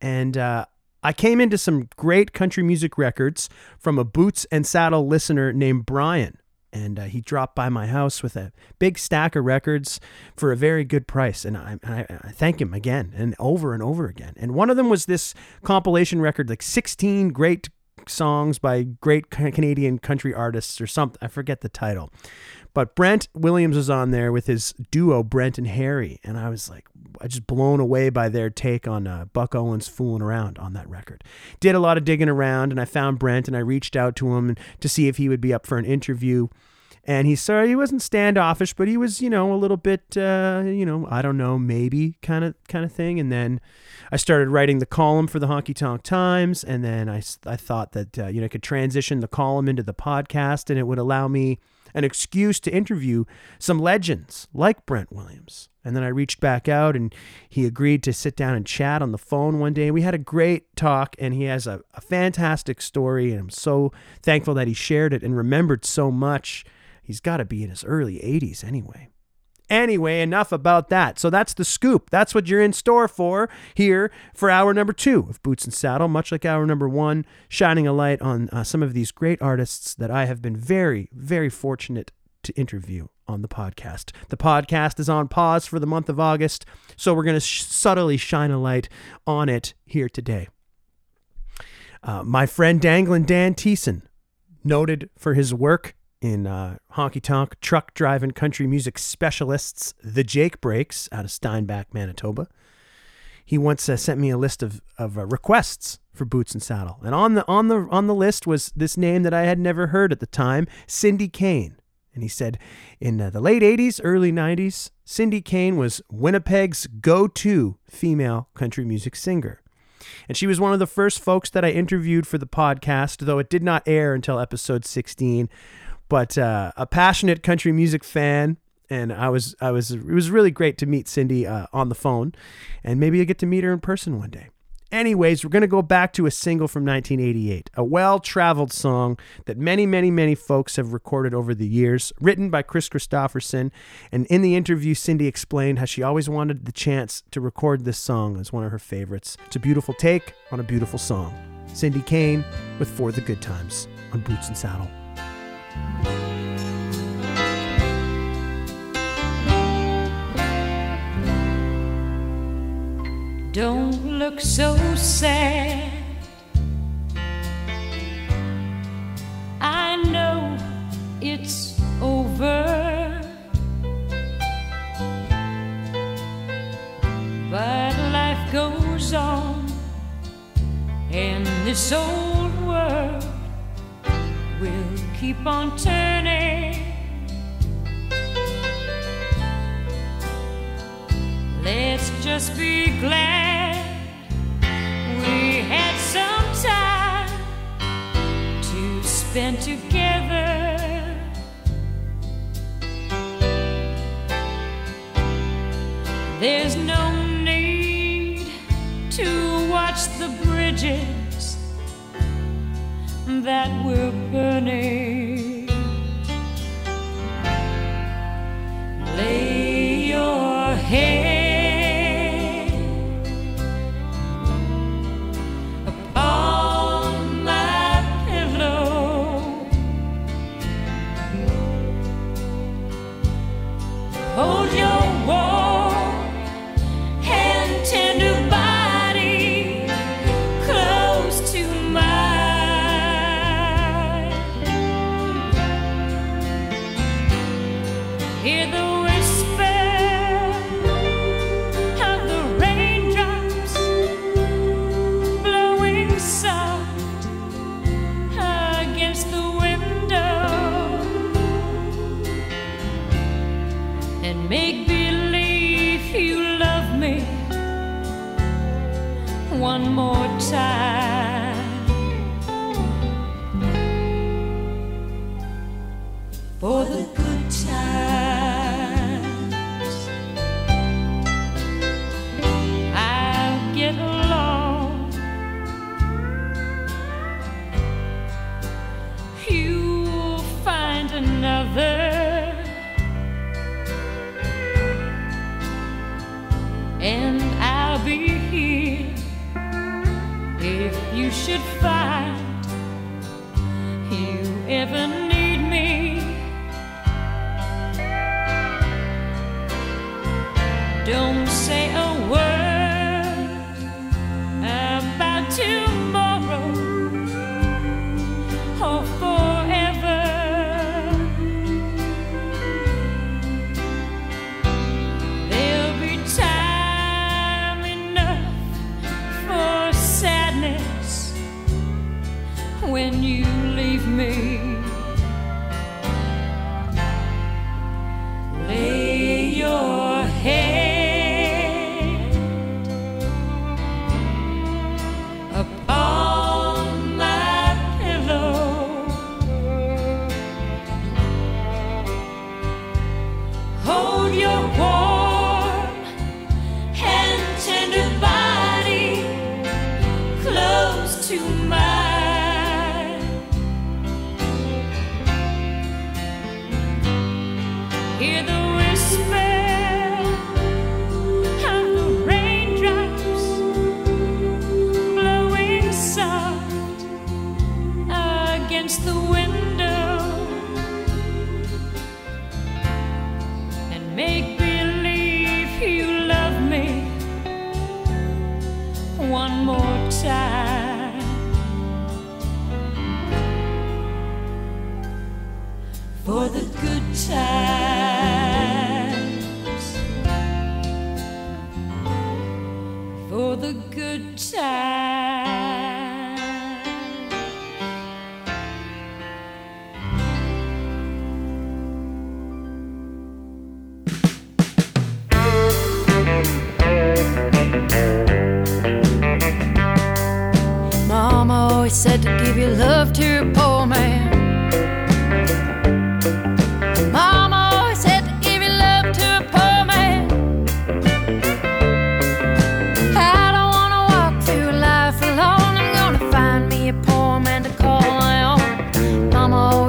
And uh, I came into some great country music records from a Boots and Saddle listener named Brian. And uh, he dropped by my house with a big stack of records for a very good price. And I, I, I thank him again and over and over again. And one of them was this compilation record, like 16 great songs by great Canadian country artists or something. I forget the title. But Brent Williams was on there with his duo, Brent and Harry. And I was like, I just blown away by their take on uh, Buck Owens fooling around on that record. Did a lot of digging around and I found Brent and I reached out to him to see if he would be up for an interview. And he sorry he wasn't standoffish, but he was you know a little bit uh, you know I don't know maybe kind of kind of thing. And then I started writing the column for the Honky Tonk Times, and then I, I thought that uh, you know I could transition the column into the podcast, and it would allow me an excuse to interview some legends like Brent Williams. And then I reached back out and he agreed to sit down and chat on the phone one day. We had a great talk and he has a, a fantastic story. And I'm so thankful that he shared it and remembered so much. He's got to be in his early 80s anyway. Anyway, enough about that. So that's the scoop. That's what you're in store for here for hour number two of Boots and Saddle, much like hour number one, shining a light on uh, some of these great artists that I have been very, very fortunate to interview on the podcast. The podcast is on pause for the month of August, so we're going to sh- subtly shine a light on it here today. Uh, my friend Danglin Dan Thiessen, noted for his work in uh, honky tonk truck driving country music specialists, the Jake Brakes out of Steinbach, Manitoba. He once uh, sent me a list of, of uh, requests for Boots and Saddle, and on the on the on the list was this name that I had never heard at the time, Cindy Kane. And he said, in uh, the late 80s, early 90s, Cindy Kane was Winnipeg's go to female country music singer. And she was one of the first folks that I interviewed for the podcast, though it did not air until episode 16. But uh, a passionate country music fan, and I was, I was, it was really great to meet Cindy uh, on the phone, and maybe I get to meet her in person one day. Anyways, we're going to go back to a single from 1988, a well traveled song that many, many, many folks have recorded over the years, written by Kris Kristofferson. And in the interview, Cindy explained how she always wanted the chance to record this song as one of her favorites. It's a beautiful take on a beautiful song. Cindy Kane with For the Good Times on Boots and Saddle. Don't look so sad. I know it's over. But life goes on, in this old world will keep on turning. Let's just be glad we had some time to spend together. There's no need to watch the bridges that were burning.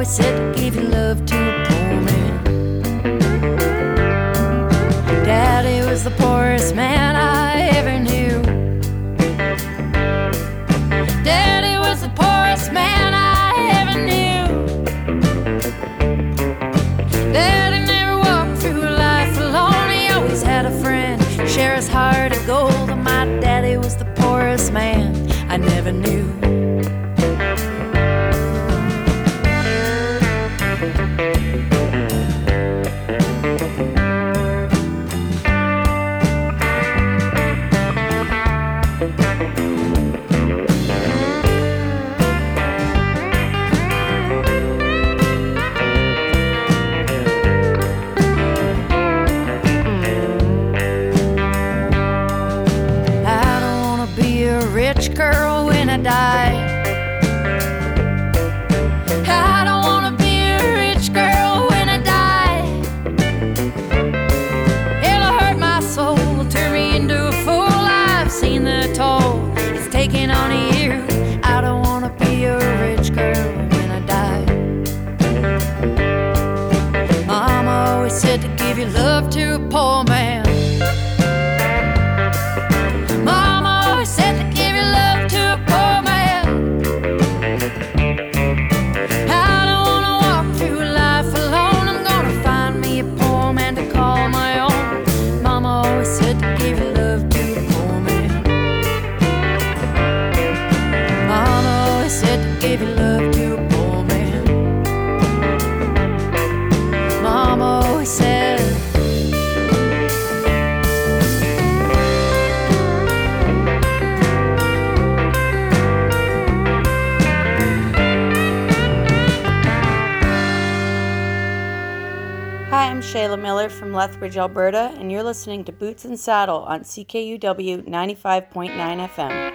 always said giving love to a poor man. Daddy was the poorest man I Portage, Alberta, and you're listening to Boots and Saddle on CKUW 95.9 FM.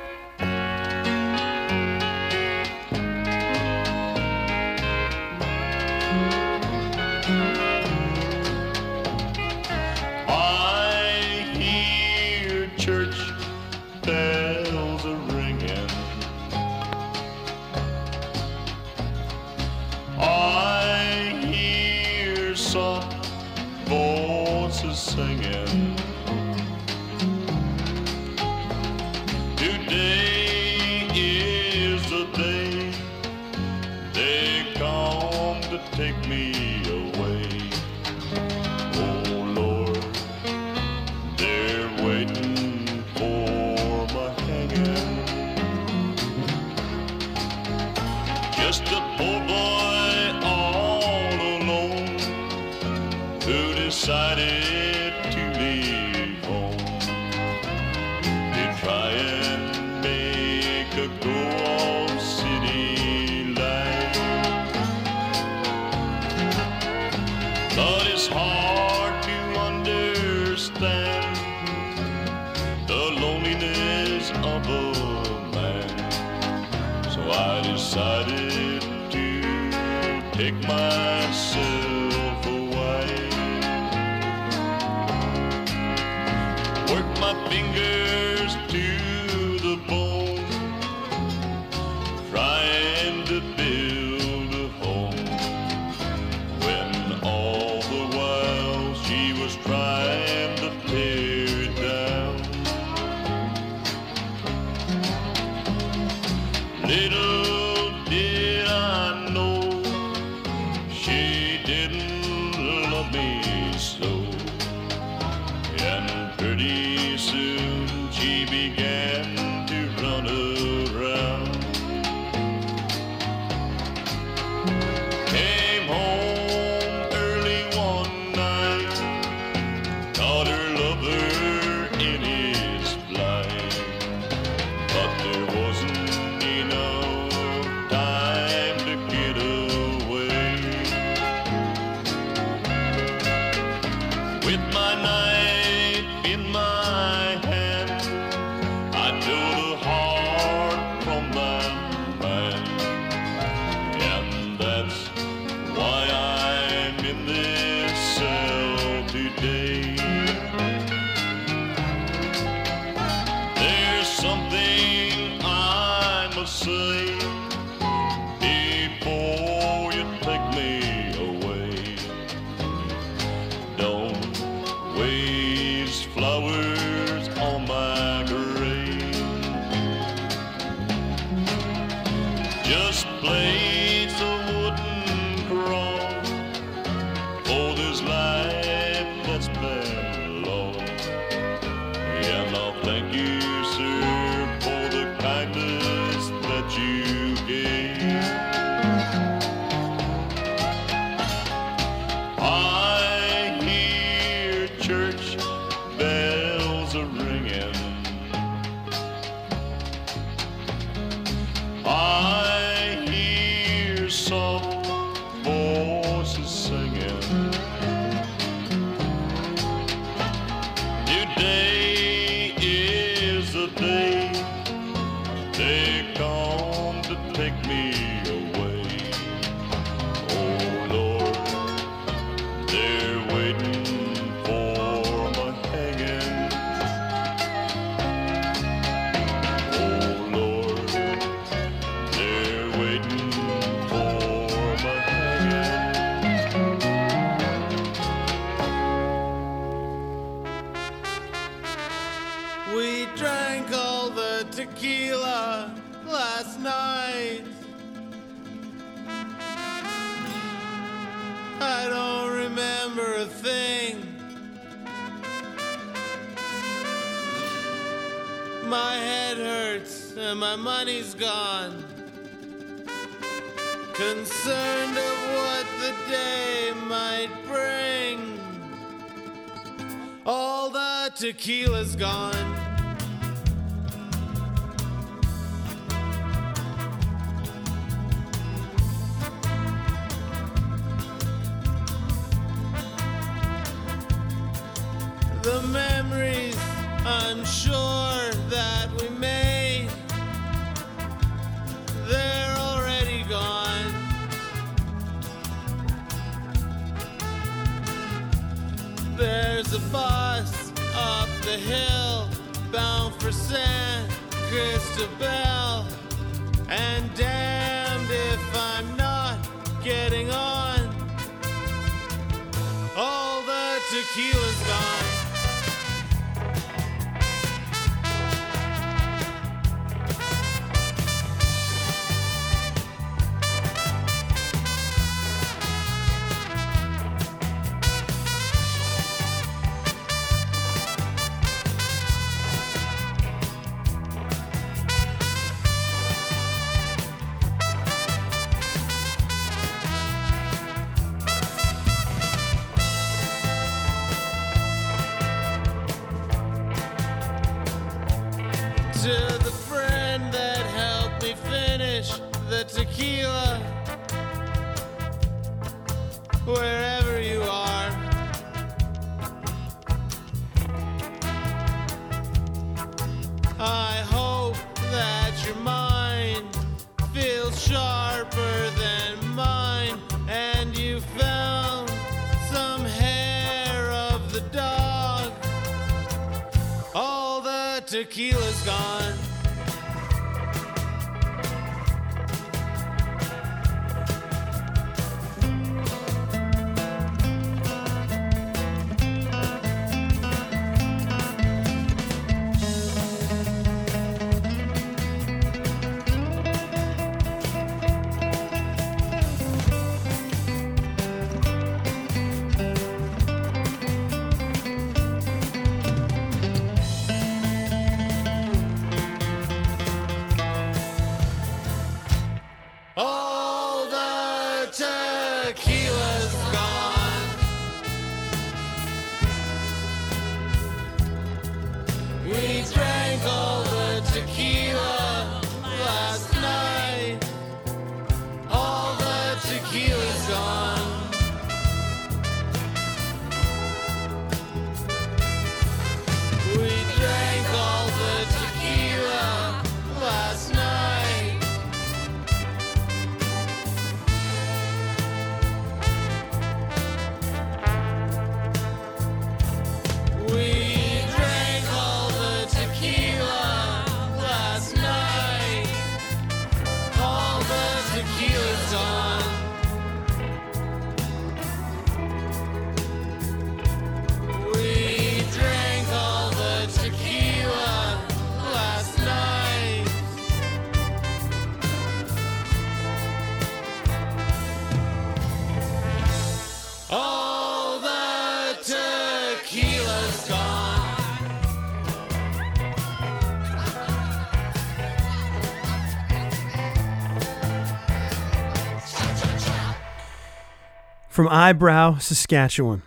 From Eyebrow, Saskatchewan.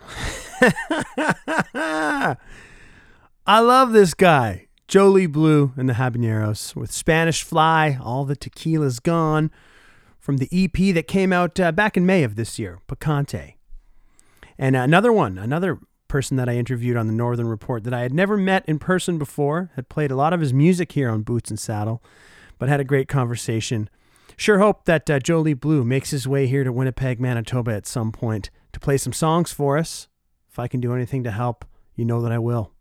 I love this guy, Jolie Blue and the Habaneros with Spanish Fly, All the Tequila's Gone, from the EP that came out uh, back in May of this year, Picante. And another one, another person that I interviewed on the Northern Report that I had never met in person before, had played a lot of his music here on Boots and Saddle, but had a great conversation. Sure hope that uh, Jolie Blue makes his way here to Winnipeg, Manitoba at some point to play some songs for us. If I can do anything to help, you know that I will.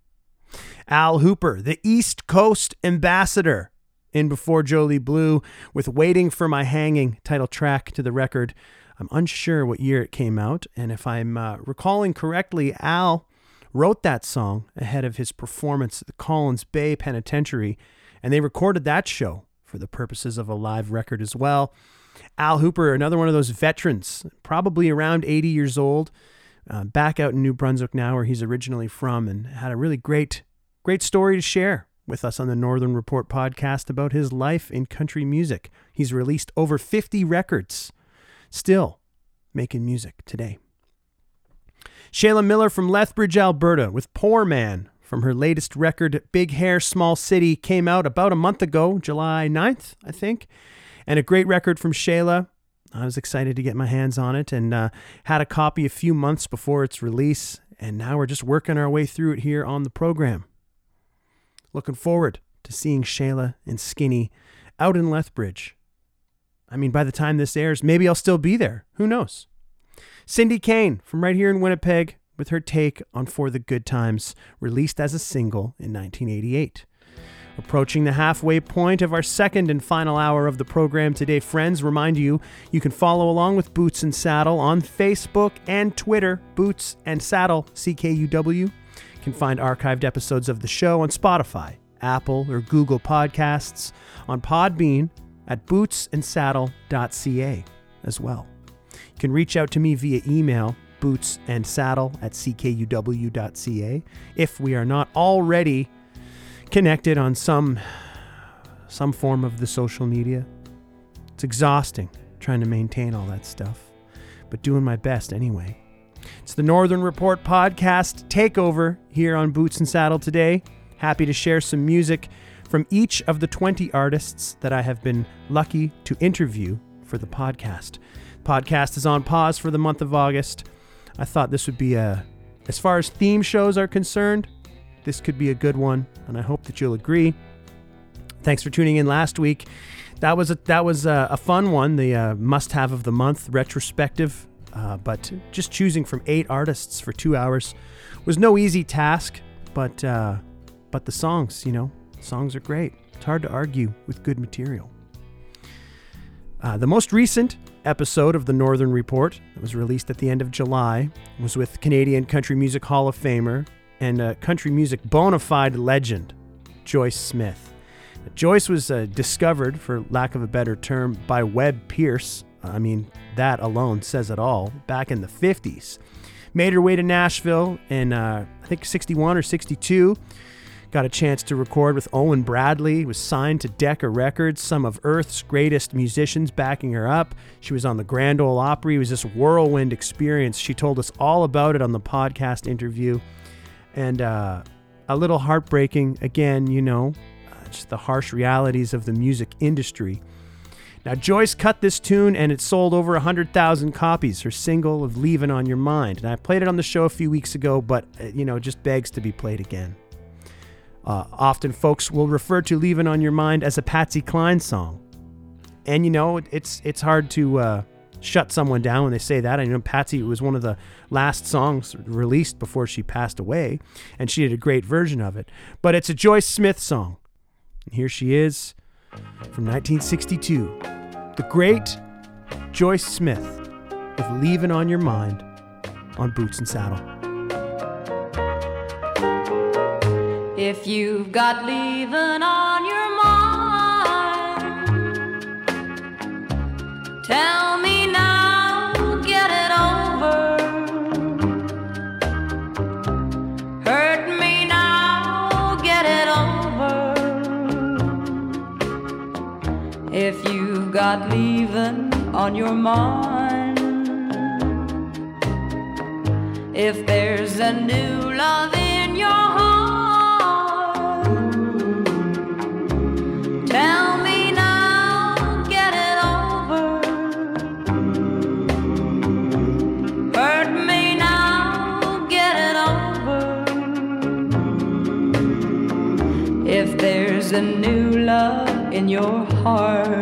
Al Hooper, the East Coast ambassador, in before Jolie Blue with Waiting for My Hanging, title track to the record. I'm unsure what year it came out, and if I'm uh, recalling correctly, Al wrote that song ahead of his performance at the Collins Bay Penitentiary, and they recorded that show for the purposes of a live record as well. Al Hooper, another one of those veterans, probably around 80 years old, uh, back out in New Brunswick now, where he's originally from, and had a really great, great story to share with us on the Northern Report podcast about his life in country music. He's released over 50 records, still making music today. Shayla Miller from Lethbridge, Alberta, with Poor Man from her latest record, Big Hair, Small City, came out about a month ago, July 9th, I think. And a great record from Shayla. I was excited to get my hands on it and uh, had a copy a few months before its release. And now we're just working our way through it here on the program. Looking forward to seeing Shayla and Skinny out in Lethbridge. I mean, by the time this airs, maybe I'll still be there. Who knows? Cindy Kane from right here in Winnipeg with her take on For the Good Times, released as a single in 1988. Approaching the halfway point of our second and final hour of the program today, friends, remind you you can follow along with Boots and Saddle on Facebook and Twitter, Boots and Saddle CKUW. You can find archived episodes of the show on Spotify, Apple, or Google Podcasts, on Podbean at bootsandsaddle.ca as well. You can reach out to me via email, bootsandsaddle at ckuw.ca, if we are not already connected on some some form of the social media. It's exhausting trying to maintain all that stuff, but doing my best anyway. It's the Northern Report podcast takeover here on Boots and Saddle today. Happy to share some music from each of the 20 artists that I have been lucky to interview for the podcast. Podcast is on pause for the month of August. I thought this would be a as far as theme shows are concerned, this could be a good one, and I hope that you'll agree. Thanks for tuning in last week. That was a that was a, a fun one, the uh, must-have of the month retrospective. Uh, but just choosing from eight artists for two hours was no easy task. But uh, but the songs, you know, Songs are great. It's hard to argue with good material. Uh, the most recent episode of the Northern Report that was released at the end of July was with Canadian Country Music Hall of Famer and country music bona fide legend, Joyce Smith. Joyce was uh, discovered, for lack of a better term, by Webb Pierce. I mean, that alone says it all. Back in the 50s. Made her way to Nashville in, uh, I think, 61 or 62. Got a chance to record with Owen Bradley, was signed to Decca Records, some of Earth's greatest musicians backing her up. She was on the Grand Ole Opry. It was this whirlwind experience. She told us all about it on the podcast interview. And uh, a little heartbreaking, again, you know, uh, just the harsh realities of the music industry. Now, Joyce cut this tune and it sold over 100,000 copies, her single of Leavin' on Your Mind. And I played it on the show a few weeks ago, but, uh, you know, just begs to be played again. Uh, often folks will refer to Leaving on Your Mind as a Patsy Cline song. And you know, it's it's hard to uh, shut someone down when they say that. I know Patsy was one of the last songs released before she passed away, and she did a great version of it. But it's a Joyce Smith song. And here she is from 1962. The great Joyce Smith with Leaving on Your Mind on Boots and Saddle. If you've got leaving on your mind, tell me now, get it over. Hurt me now, get it over. If you've got leaving on your mind, if there's a new love a new love in your heart.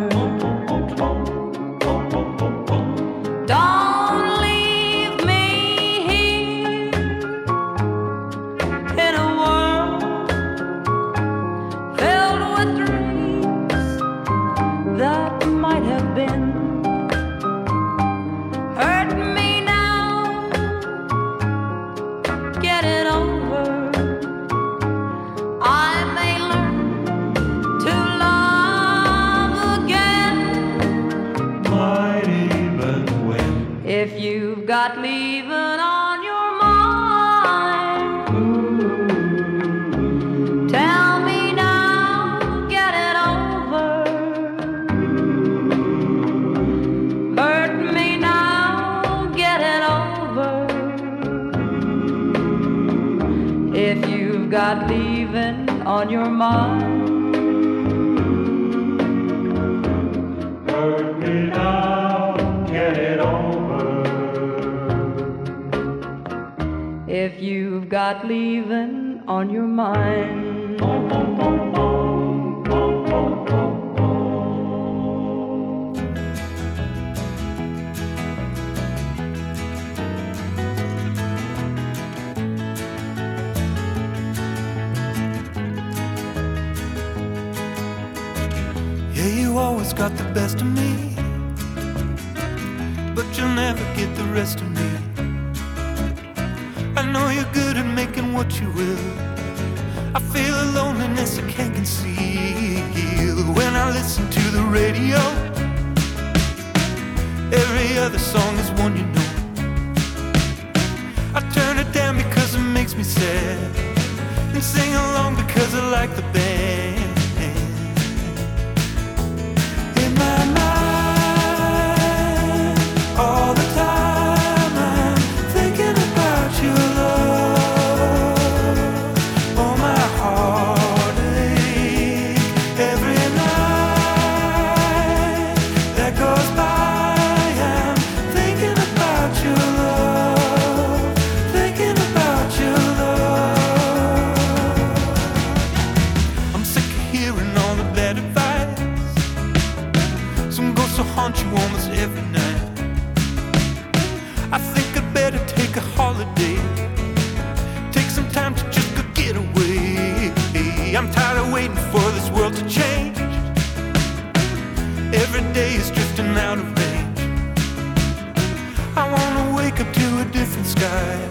different sky.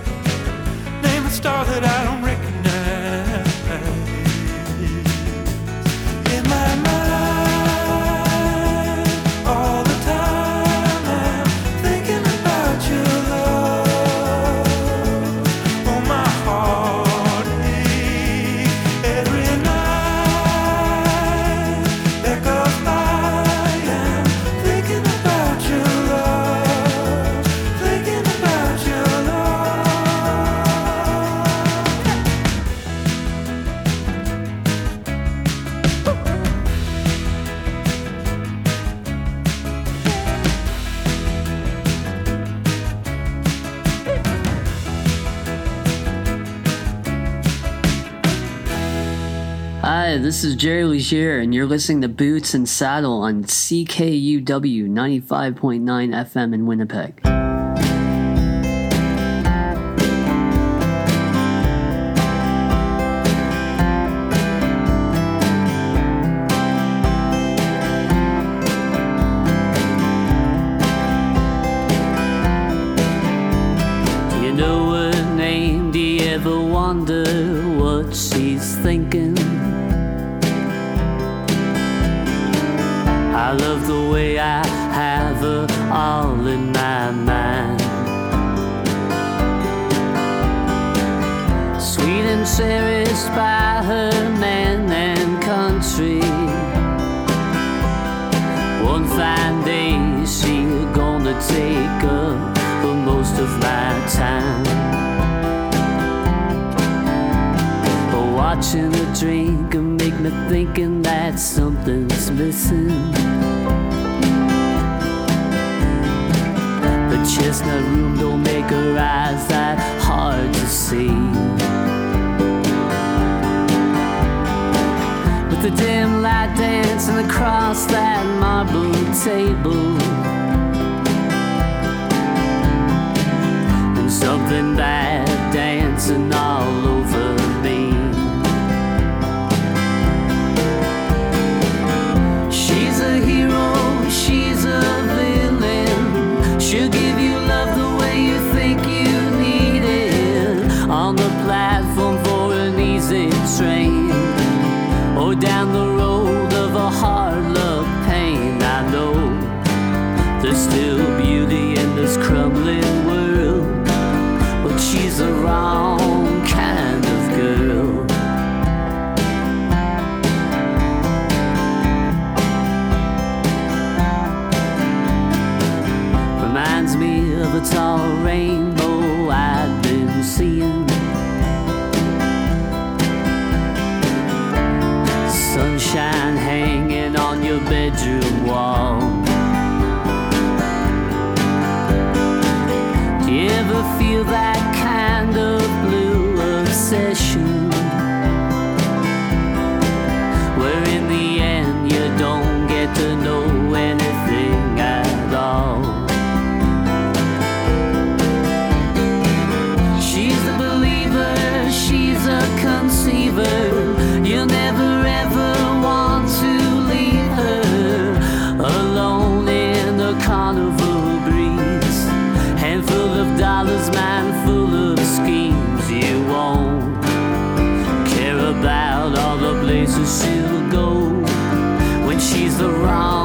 Name a star that I don't recognize. this is Jerry Leger, and you're listening to Boots and Saddle on CKUW 95.9 FM in Winnipeg. of dollars, man, full of schemes you won't care about all the places she'll go when she's the wrong.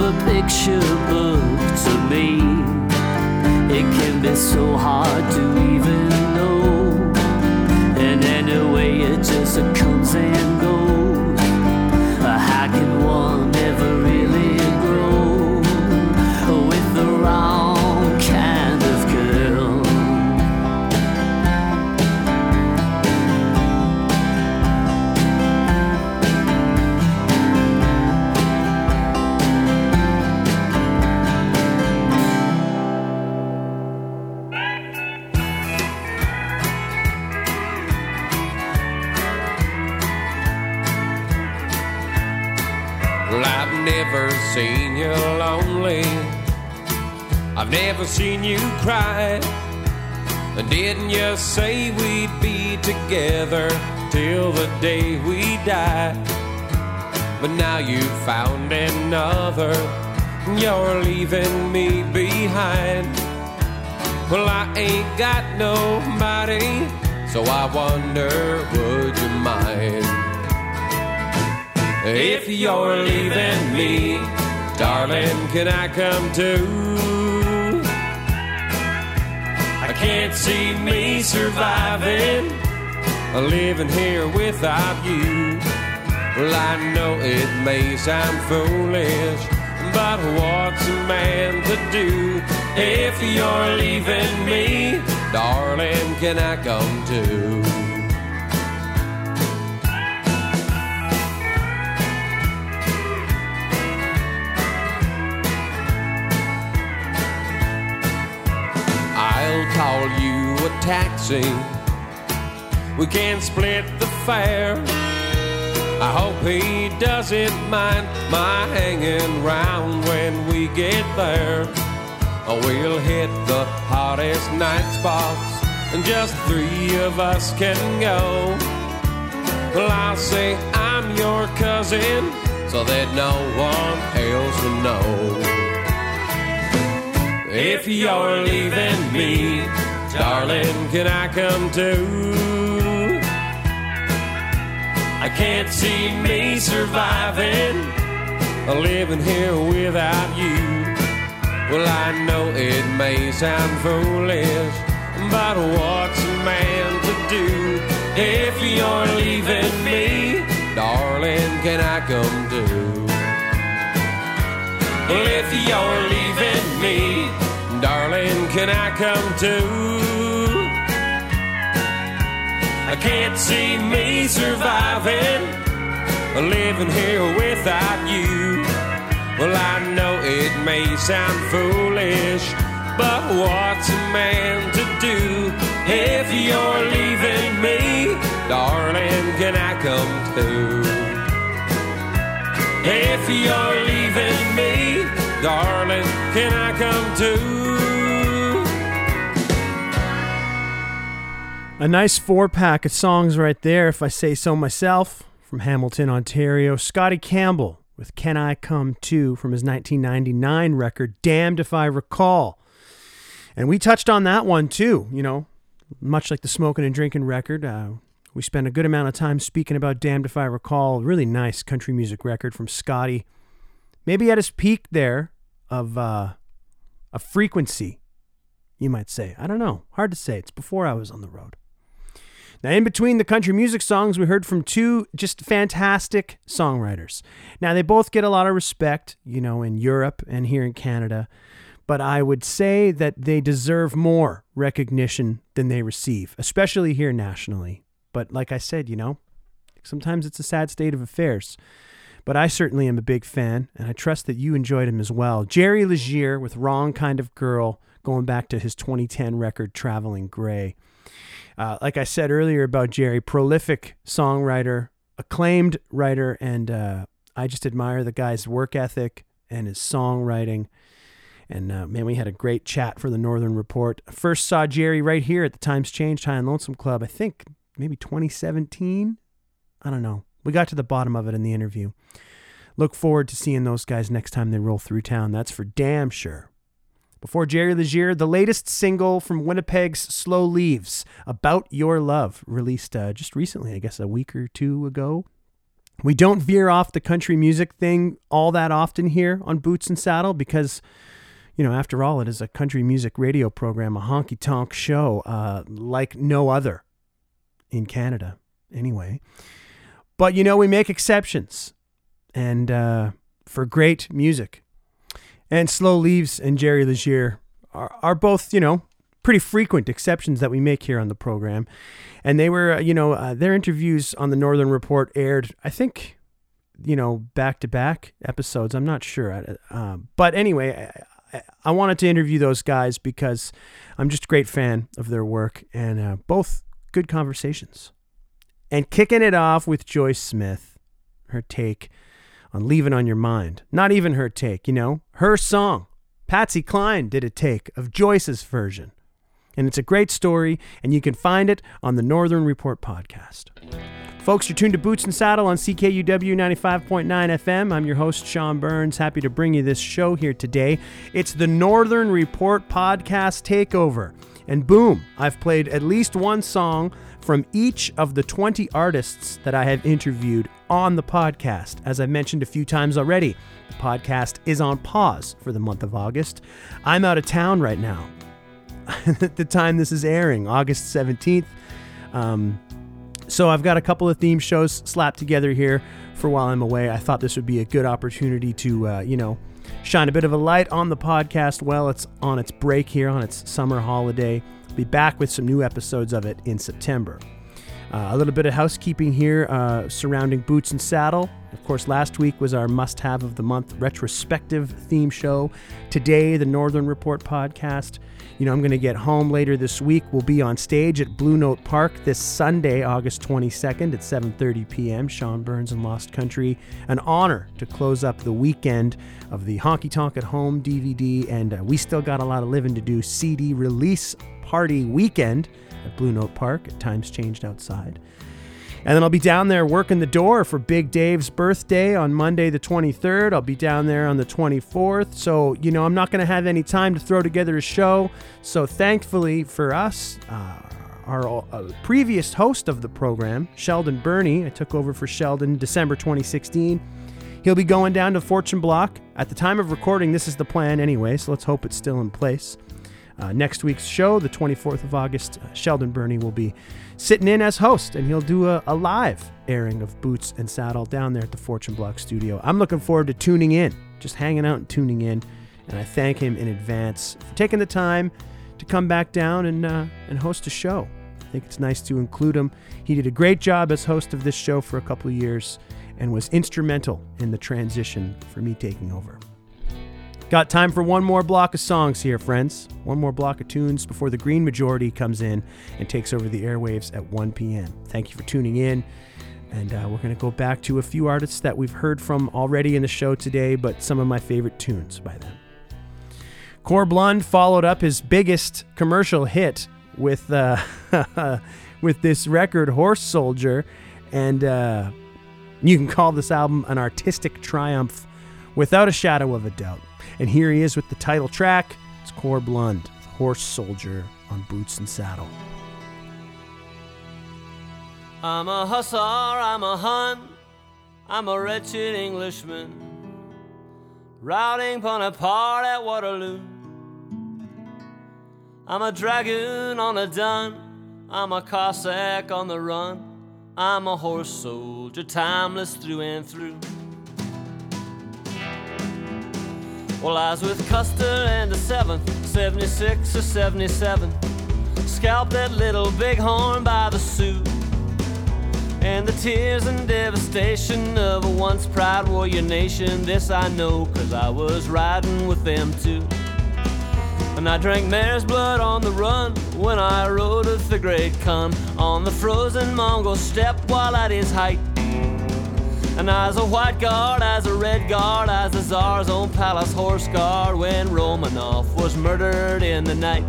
A picture book to me, it can be so hard to even I've never seen you cry. Didn't you say we'd be together till the day we die? But now you've found another. and You're leaving me behind. Well, I ain't got nobody, so I wonder, would you mind? If you're leaving me, darling, can I come too? Can't see me surviving, living here without you. Well, I know it may sound foolish, but what's a man to do? If you're leaving me, darling, can I come too? Call you a taxi. We can split the fare. I hope he doesn't mind my hanging round when we get there. Oh, we'll hit the hottest night spots, and just three of us can go. Well, I'll say I'm your cousin, so that no one else will know. If you're leaving me, darling, can I come too? I can't see me surviving, living here without you. Well, I know it may sound foolish, but what's a man to do? If you're leaving me, darling, can I come too? Well, if you're leaving me, darling, can I come too? I can't see me surviving, living here without you. Well, I know it may sound foolish, but what's a man to do if you're leaving me? Darling, can I come too? If you're leaving me, darling, can I come too? A nice four pack of songs right there, if I say so myself, from Hamilton, Ontario. Scotty Campbell with Can I Come Too from his 1999 record, Damned If I Recall. And we touched on that one too, you know, much like the Smoking and Drinking record. Uh, we spent a good amount of time speaking about Damned If I Recall. Really nice country music record from Scotty. Maybe at his peak there of uh, a frequency, you might say. I don't know. Hard to say. It's before I was on the road. Now, in between the country music songs, we heard from two just fantastic songwriters. Now, they both get a lot of respect, you know, in Europe and here in Canada, but I would say that they deserve more recognition than they receive, especially here nationally. But like I said, you know, sometimes it's a sad state of affairs. But I certainly am a big fan, and I trust that you enjoyed him as well. Jerry Leger with Wrong Kind of Girl, going back to his 2010 record, Traveling Gray. Uh, like I said earlier about Jerry, prolific songwriter, acclaimed writer, and uh, I just admire the guy's work ethic and his songwriting. And uh, man, we had a great chat for the Northern Report. First saw Jerry right here at the Times Changed High and Lonesome Club, I think maybe 2017. I don't know. We got to the bottom of it in the interview. Look forward to seeing those guys next time they roll through town. That's for damn sure. Before Jerry Leger, the latest single from Winnipeg's Slow Leaves, About Your Love, released uh, just recently, I guess a week or two ago. We don't veer off the country music thing all that often here on Boots and Saddle because, you know, after all, it is a country music radio program, a honky tonk show uh, like no other in Canada, anyway. But, you know, we make exceptions and uh, for great music. And Slow Leaves and Jerry Leger are, are both, you know, pretty frequent exceptions that we make here on the program. And they were, uh, you know, uh, their interviews on the Northern Report aired, I think, you know, back to back episodes. I'm not sure. Uh, but anyway, I, I wanted to interview those guys because I'm just a great fan of their work and uh, both good conversations. And kicking it off with Joyce Smith, her take on Leaving on Your Mind. Not even her take, you know, her song. Patsy Cline did a take of Joyce's version. And it's a great story, and you can find it on the Northern Report podcast. Folks, you're tuned to Boots and Saddle on CKUW 95.9 FM. I'm your host, Sean Burns. Happy to bring you this show here today. It's the Northern Report podcast takeover. And boom, I've played at least one song from each of the 20 artists that I have interviewed on the podcast. As I've mentioned a few times already, the podcast is on pause for the month of August. I'm out of town right now. At the time this is airing, August 17th. Um, so I've got a couple of theme shows slapped together here for while I'm away. I thought this would be a good opportunity to, uh, you know, shine a bit of a light on the podcast while it's on its break here, on its summer holiday. Be back with some new episodes of it in September. Uh, a little bit of housekeeping here uh, surrounding Boots and Saddle. Of course, last week was our must have of the month retrospective theme show. Today, the Northern Report podcast. You know, I'm going to get home later this week. We'll be on stage at Blue Note Park this Sunday, August 22nd at 7:30 p.m. Sean Burns and Lost Country. An honor to close up the weekend of the Honky Tonk at Home DVD, and uh, we still got a lot of living to do. CD release party weekend at Blue Note Park at Times Changed Outside. And then I'll be down there working the door for Big Dave's birthday on Monday, the 23rd. I'll be down there on the 24th. So, you know, I'm not going to have any time to throw together a show. So, thankfully for us, uh, our uh, previous host of the program, Sheldon Burney, I took over for Sheldon December 2016. He'll be going down to Fortune Block. At the time of recording, this is the plan anyway, so let's hope it's still in place. Uh, next week's show, the 24th of August, uh, Sheldon Burney will be sitting in as host, and he'll do a, a, live airing of Boots and Saddle down there at the Fortune Block studio. I'm looking forward to tuning in, just hanging out and tuning in, and I thank him in advance for taking the time to come back down and uh, and host a show. I think it's nice to include him. He did a great job as host of this show for a couple of years, and was instrumental in the transition for me taking over. Got time for one more block of songs here, friends. One more block of tunes before the Green Majority comes in and takes over the airwaves at 1 p.m. Thank you for tuning in. And uh, we're going to go back to a few artists that we've heard from already in the show today, but some of my favorite tunes by them. Corb Lund followed up his biggest commercial hit with uh, with this record, Horse Soldier, and uh, you can call this album an artistic triumph without a shadow of a doubt. And here he is with the title track. It's Corb Lund, Horse Soldier on Boots and Saddle. I'm a hussar, I'm a Hun, I'm a wretched Englishman, routing Bonaparte at Waterloo. I'm a dragoon on a dun, I'm a Cossack on the run, I'm a horse soldier, timeless through and through. Well, I was with Custer and the 7th, 76 or 77. Scalped that little bighorn by the Sioux. And the tears and devastation of a once proud warrior nation, this I know, cause I was riding with them too. And I drank mare's blood on the run when I rode with the great Khan on the frozen Mongol steppe while at his height. And as a white guard, as a red guard, as the Tsar's own palace horse guard when Romanov was murdered in the night.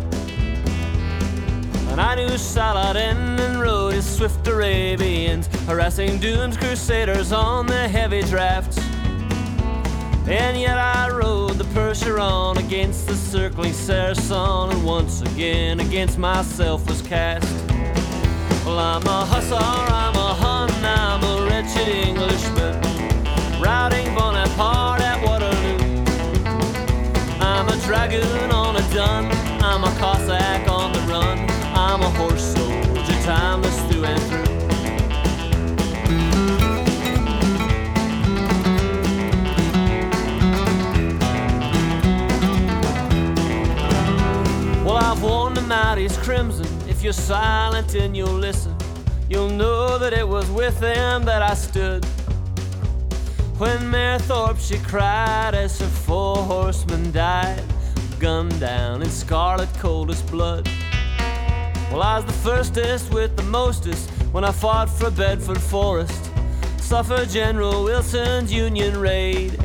And I knew Saladin and rode his swift Arabians, harassing Dune's crusaders on the heavy drafts. And yet I rode the Percheron against the circling Saracen, and once again against myself was cast. Well, I'm a hussar, I'm a wretched Englishman, routing Bonaparte at Waterloo. I'm a dragoon on a dun, I'm a Cossack on the run, I'm a horse soldier, timeless through and through. Well, I've worn the mighty's crimson. If you're silent and you'll listen, you'll know that it was with them that I stood. When Mare Thorpe she cried as her four horsemen died, gunned down in scarlet coldest blood. Well, I was the firstest with the mostest when I fought for Bedford Forrest, suffered General Wilson's Union raid.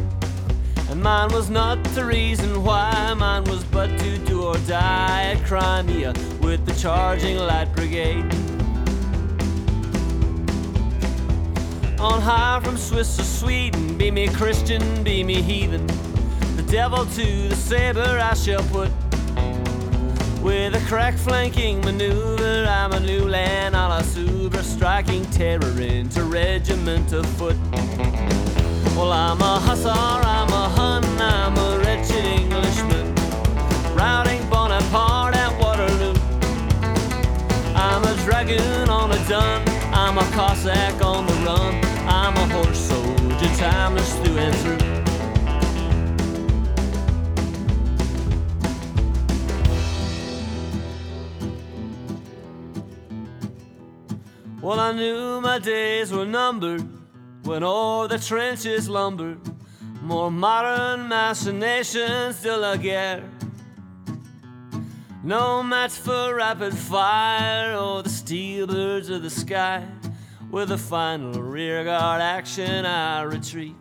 And mine was not the reason why, mine was but to do or die at Crimea with the charging light brigade. On high from Swiss or Sweden, be me Christian, be me heathen. The devil to the saber I shall put. With a crack flanking maneuver, I'm a new land a la Suber, striking terror into regiment of foot. Well, I'm a hussar, I'm a Hun, I'm a wretched Englishman, routing Bonaparte at Waterloo. I'm a dragoon on a dun, I'm a Cossack on the run, timeless through and through. Well, I knew my days were numbered when o'er the trenches lumbered more modern machinations de la guerre. No match for rapid fire or the steel birds of the sky. With a final rearguard action, I retreat.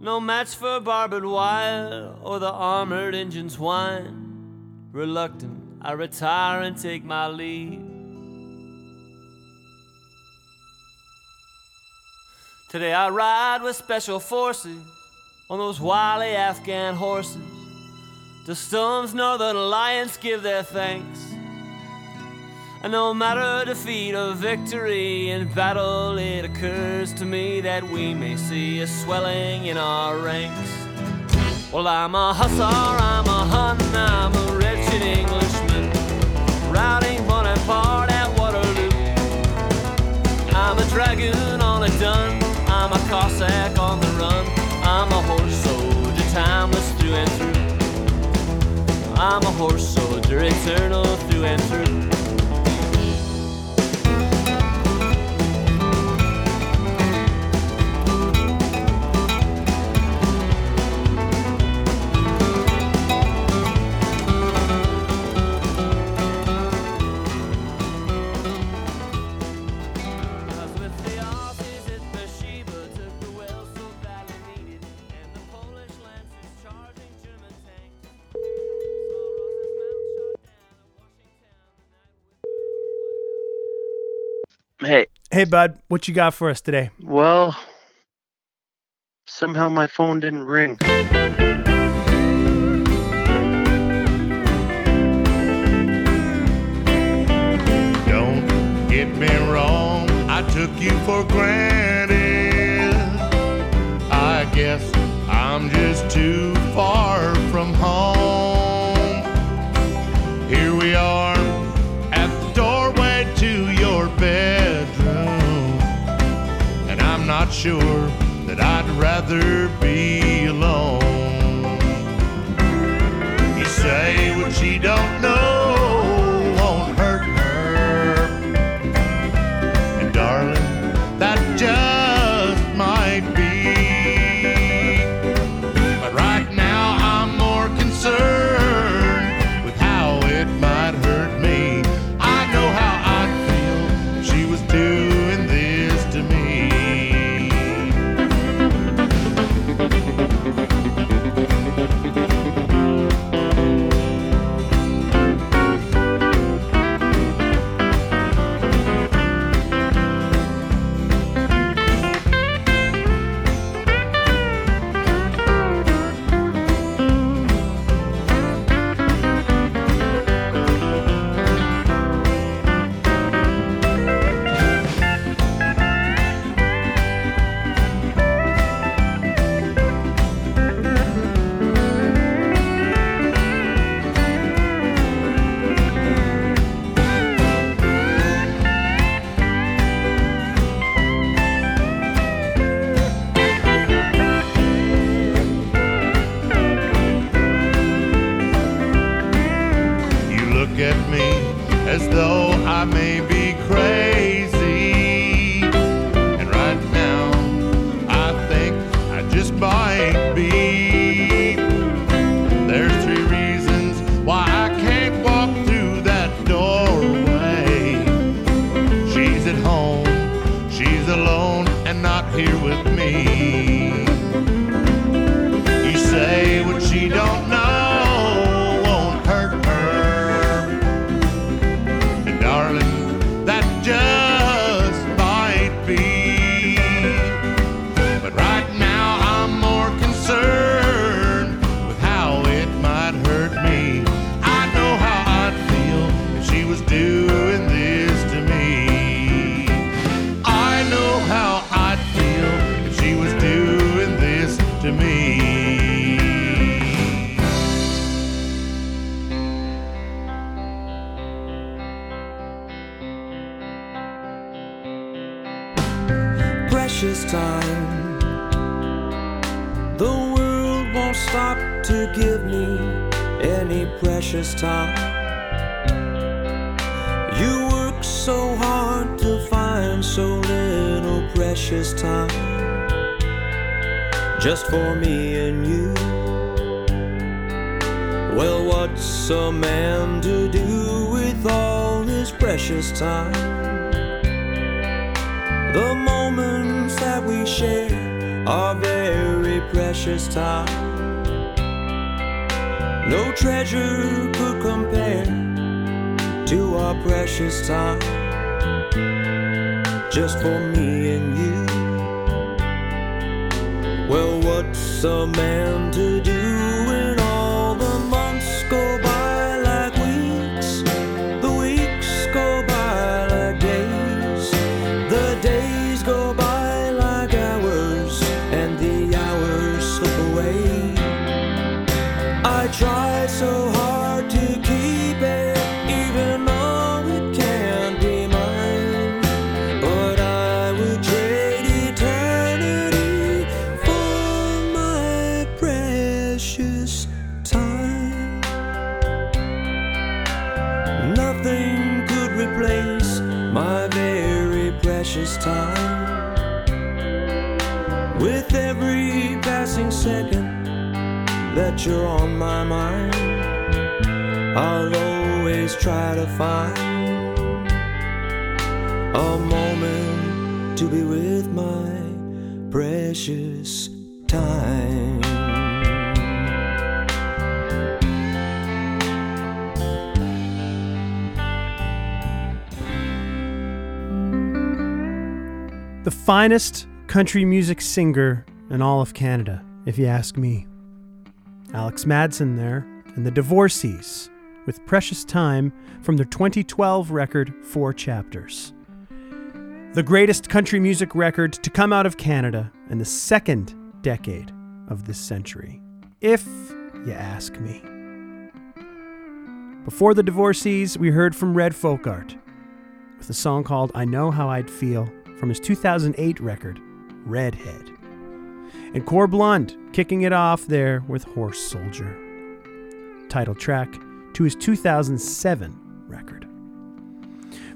No match for barbed wire or the armored engine's whine. Reluctant, I retire and take my leave. Today I ride with special forces on those wily Afghan horses. Dostum's Northern Alliance give their thanks. And no matter defeat or victory in battle, it occurs to me that we may see a swelling in our ranks. Well, I'm a hussar, I'm a Hun, I'm a wretched Englishman, routing Bonaparte at Waterloo. I'm a dragoon on a dun, I'm a Cossack on the run, I'm a horse soldier, timeless through and through. I'm a horse soldier, eternal through and through. Hey, bud, what you got for us today? well, somehow my phone didn't ring. Don't get me wrong, I took you for granted. I guess I'm just too far from home. Sure that I'd rather his precious time? The moments that we share are very precious time. No treasure could compare to our precious time. Just for me and you. Well, what's a man to do you're on my mind, I'll always try to find a moment to be with my precious time. The finest country music singer in all of Canada, if you ask me. Alex Madsen there, and the Divorcees, with Precious Time from their 2012 record, Four Chapters. The greatest country music record to come out of Canada in the second decade of this century, if you ask me. Before the Divorcees, we heard from Red Folkart with a song called I Know How I'd Feel from his 2008 record, Redhead. And Corb Lund kicking it off there with Horse Soldier, title track to his 2007 record.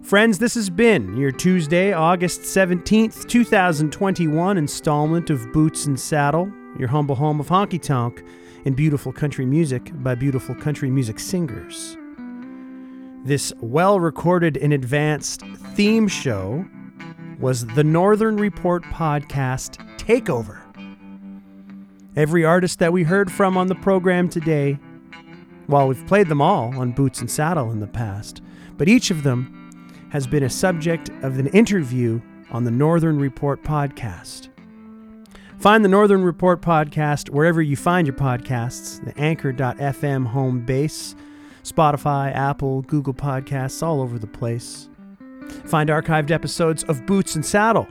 Friends, this has been your Tuesday, August 17th, 2021 installment of Boots and Saddle, your humble home of honky tonk and beautiful country music by beautiful country music singers. This well recorded and advanced theme show was the Northern Report podcast Takeover. Every artist that we heard from on the program today, while we've played them all on Boots and Saddle in the past, but each of them has been a subject of an interview on the Northern Report podcast. Find the Northern Report podcast wherever you find your podcasts, the anchor.fm home base, Spotify, Apple, Google Podcasts, all over the place. Find archived episodes of Boots and Saddle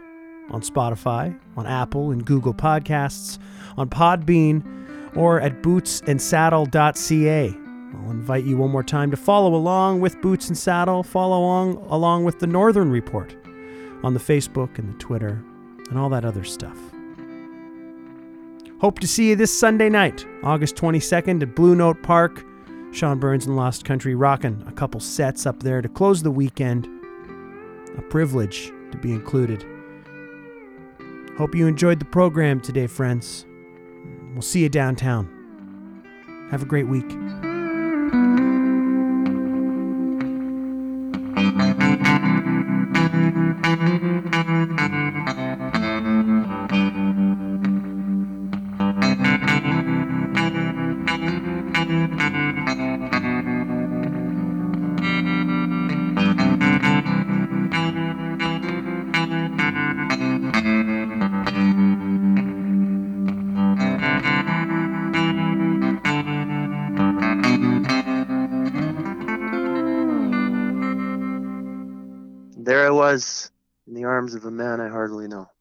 on Spotify, on Apple and Google Podcasts, on Podbean, or at bootsandsaddle.ca. I'll invite you one more time to follow along with Boots and Saddle, follow along along with the Northern Report on the Facebook and the Twitter and all that other stuff. Hope to see you this Sunday night, August 22nd at Blue Note Park. Sean Burns and Lost Country rocking a couple sets up there to close the weekend. A privilege to be included. Hope you enjoyed the program today, friends. We'll see you downtown. Have a great week. Thank you. Of a man I hardly know.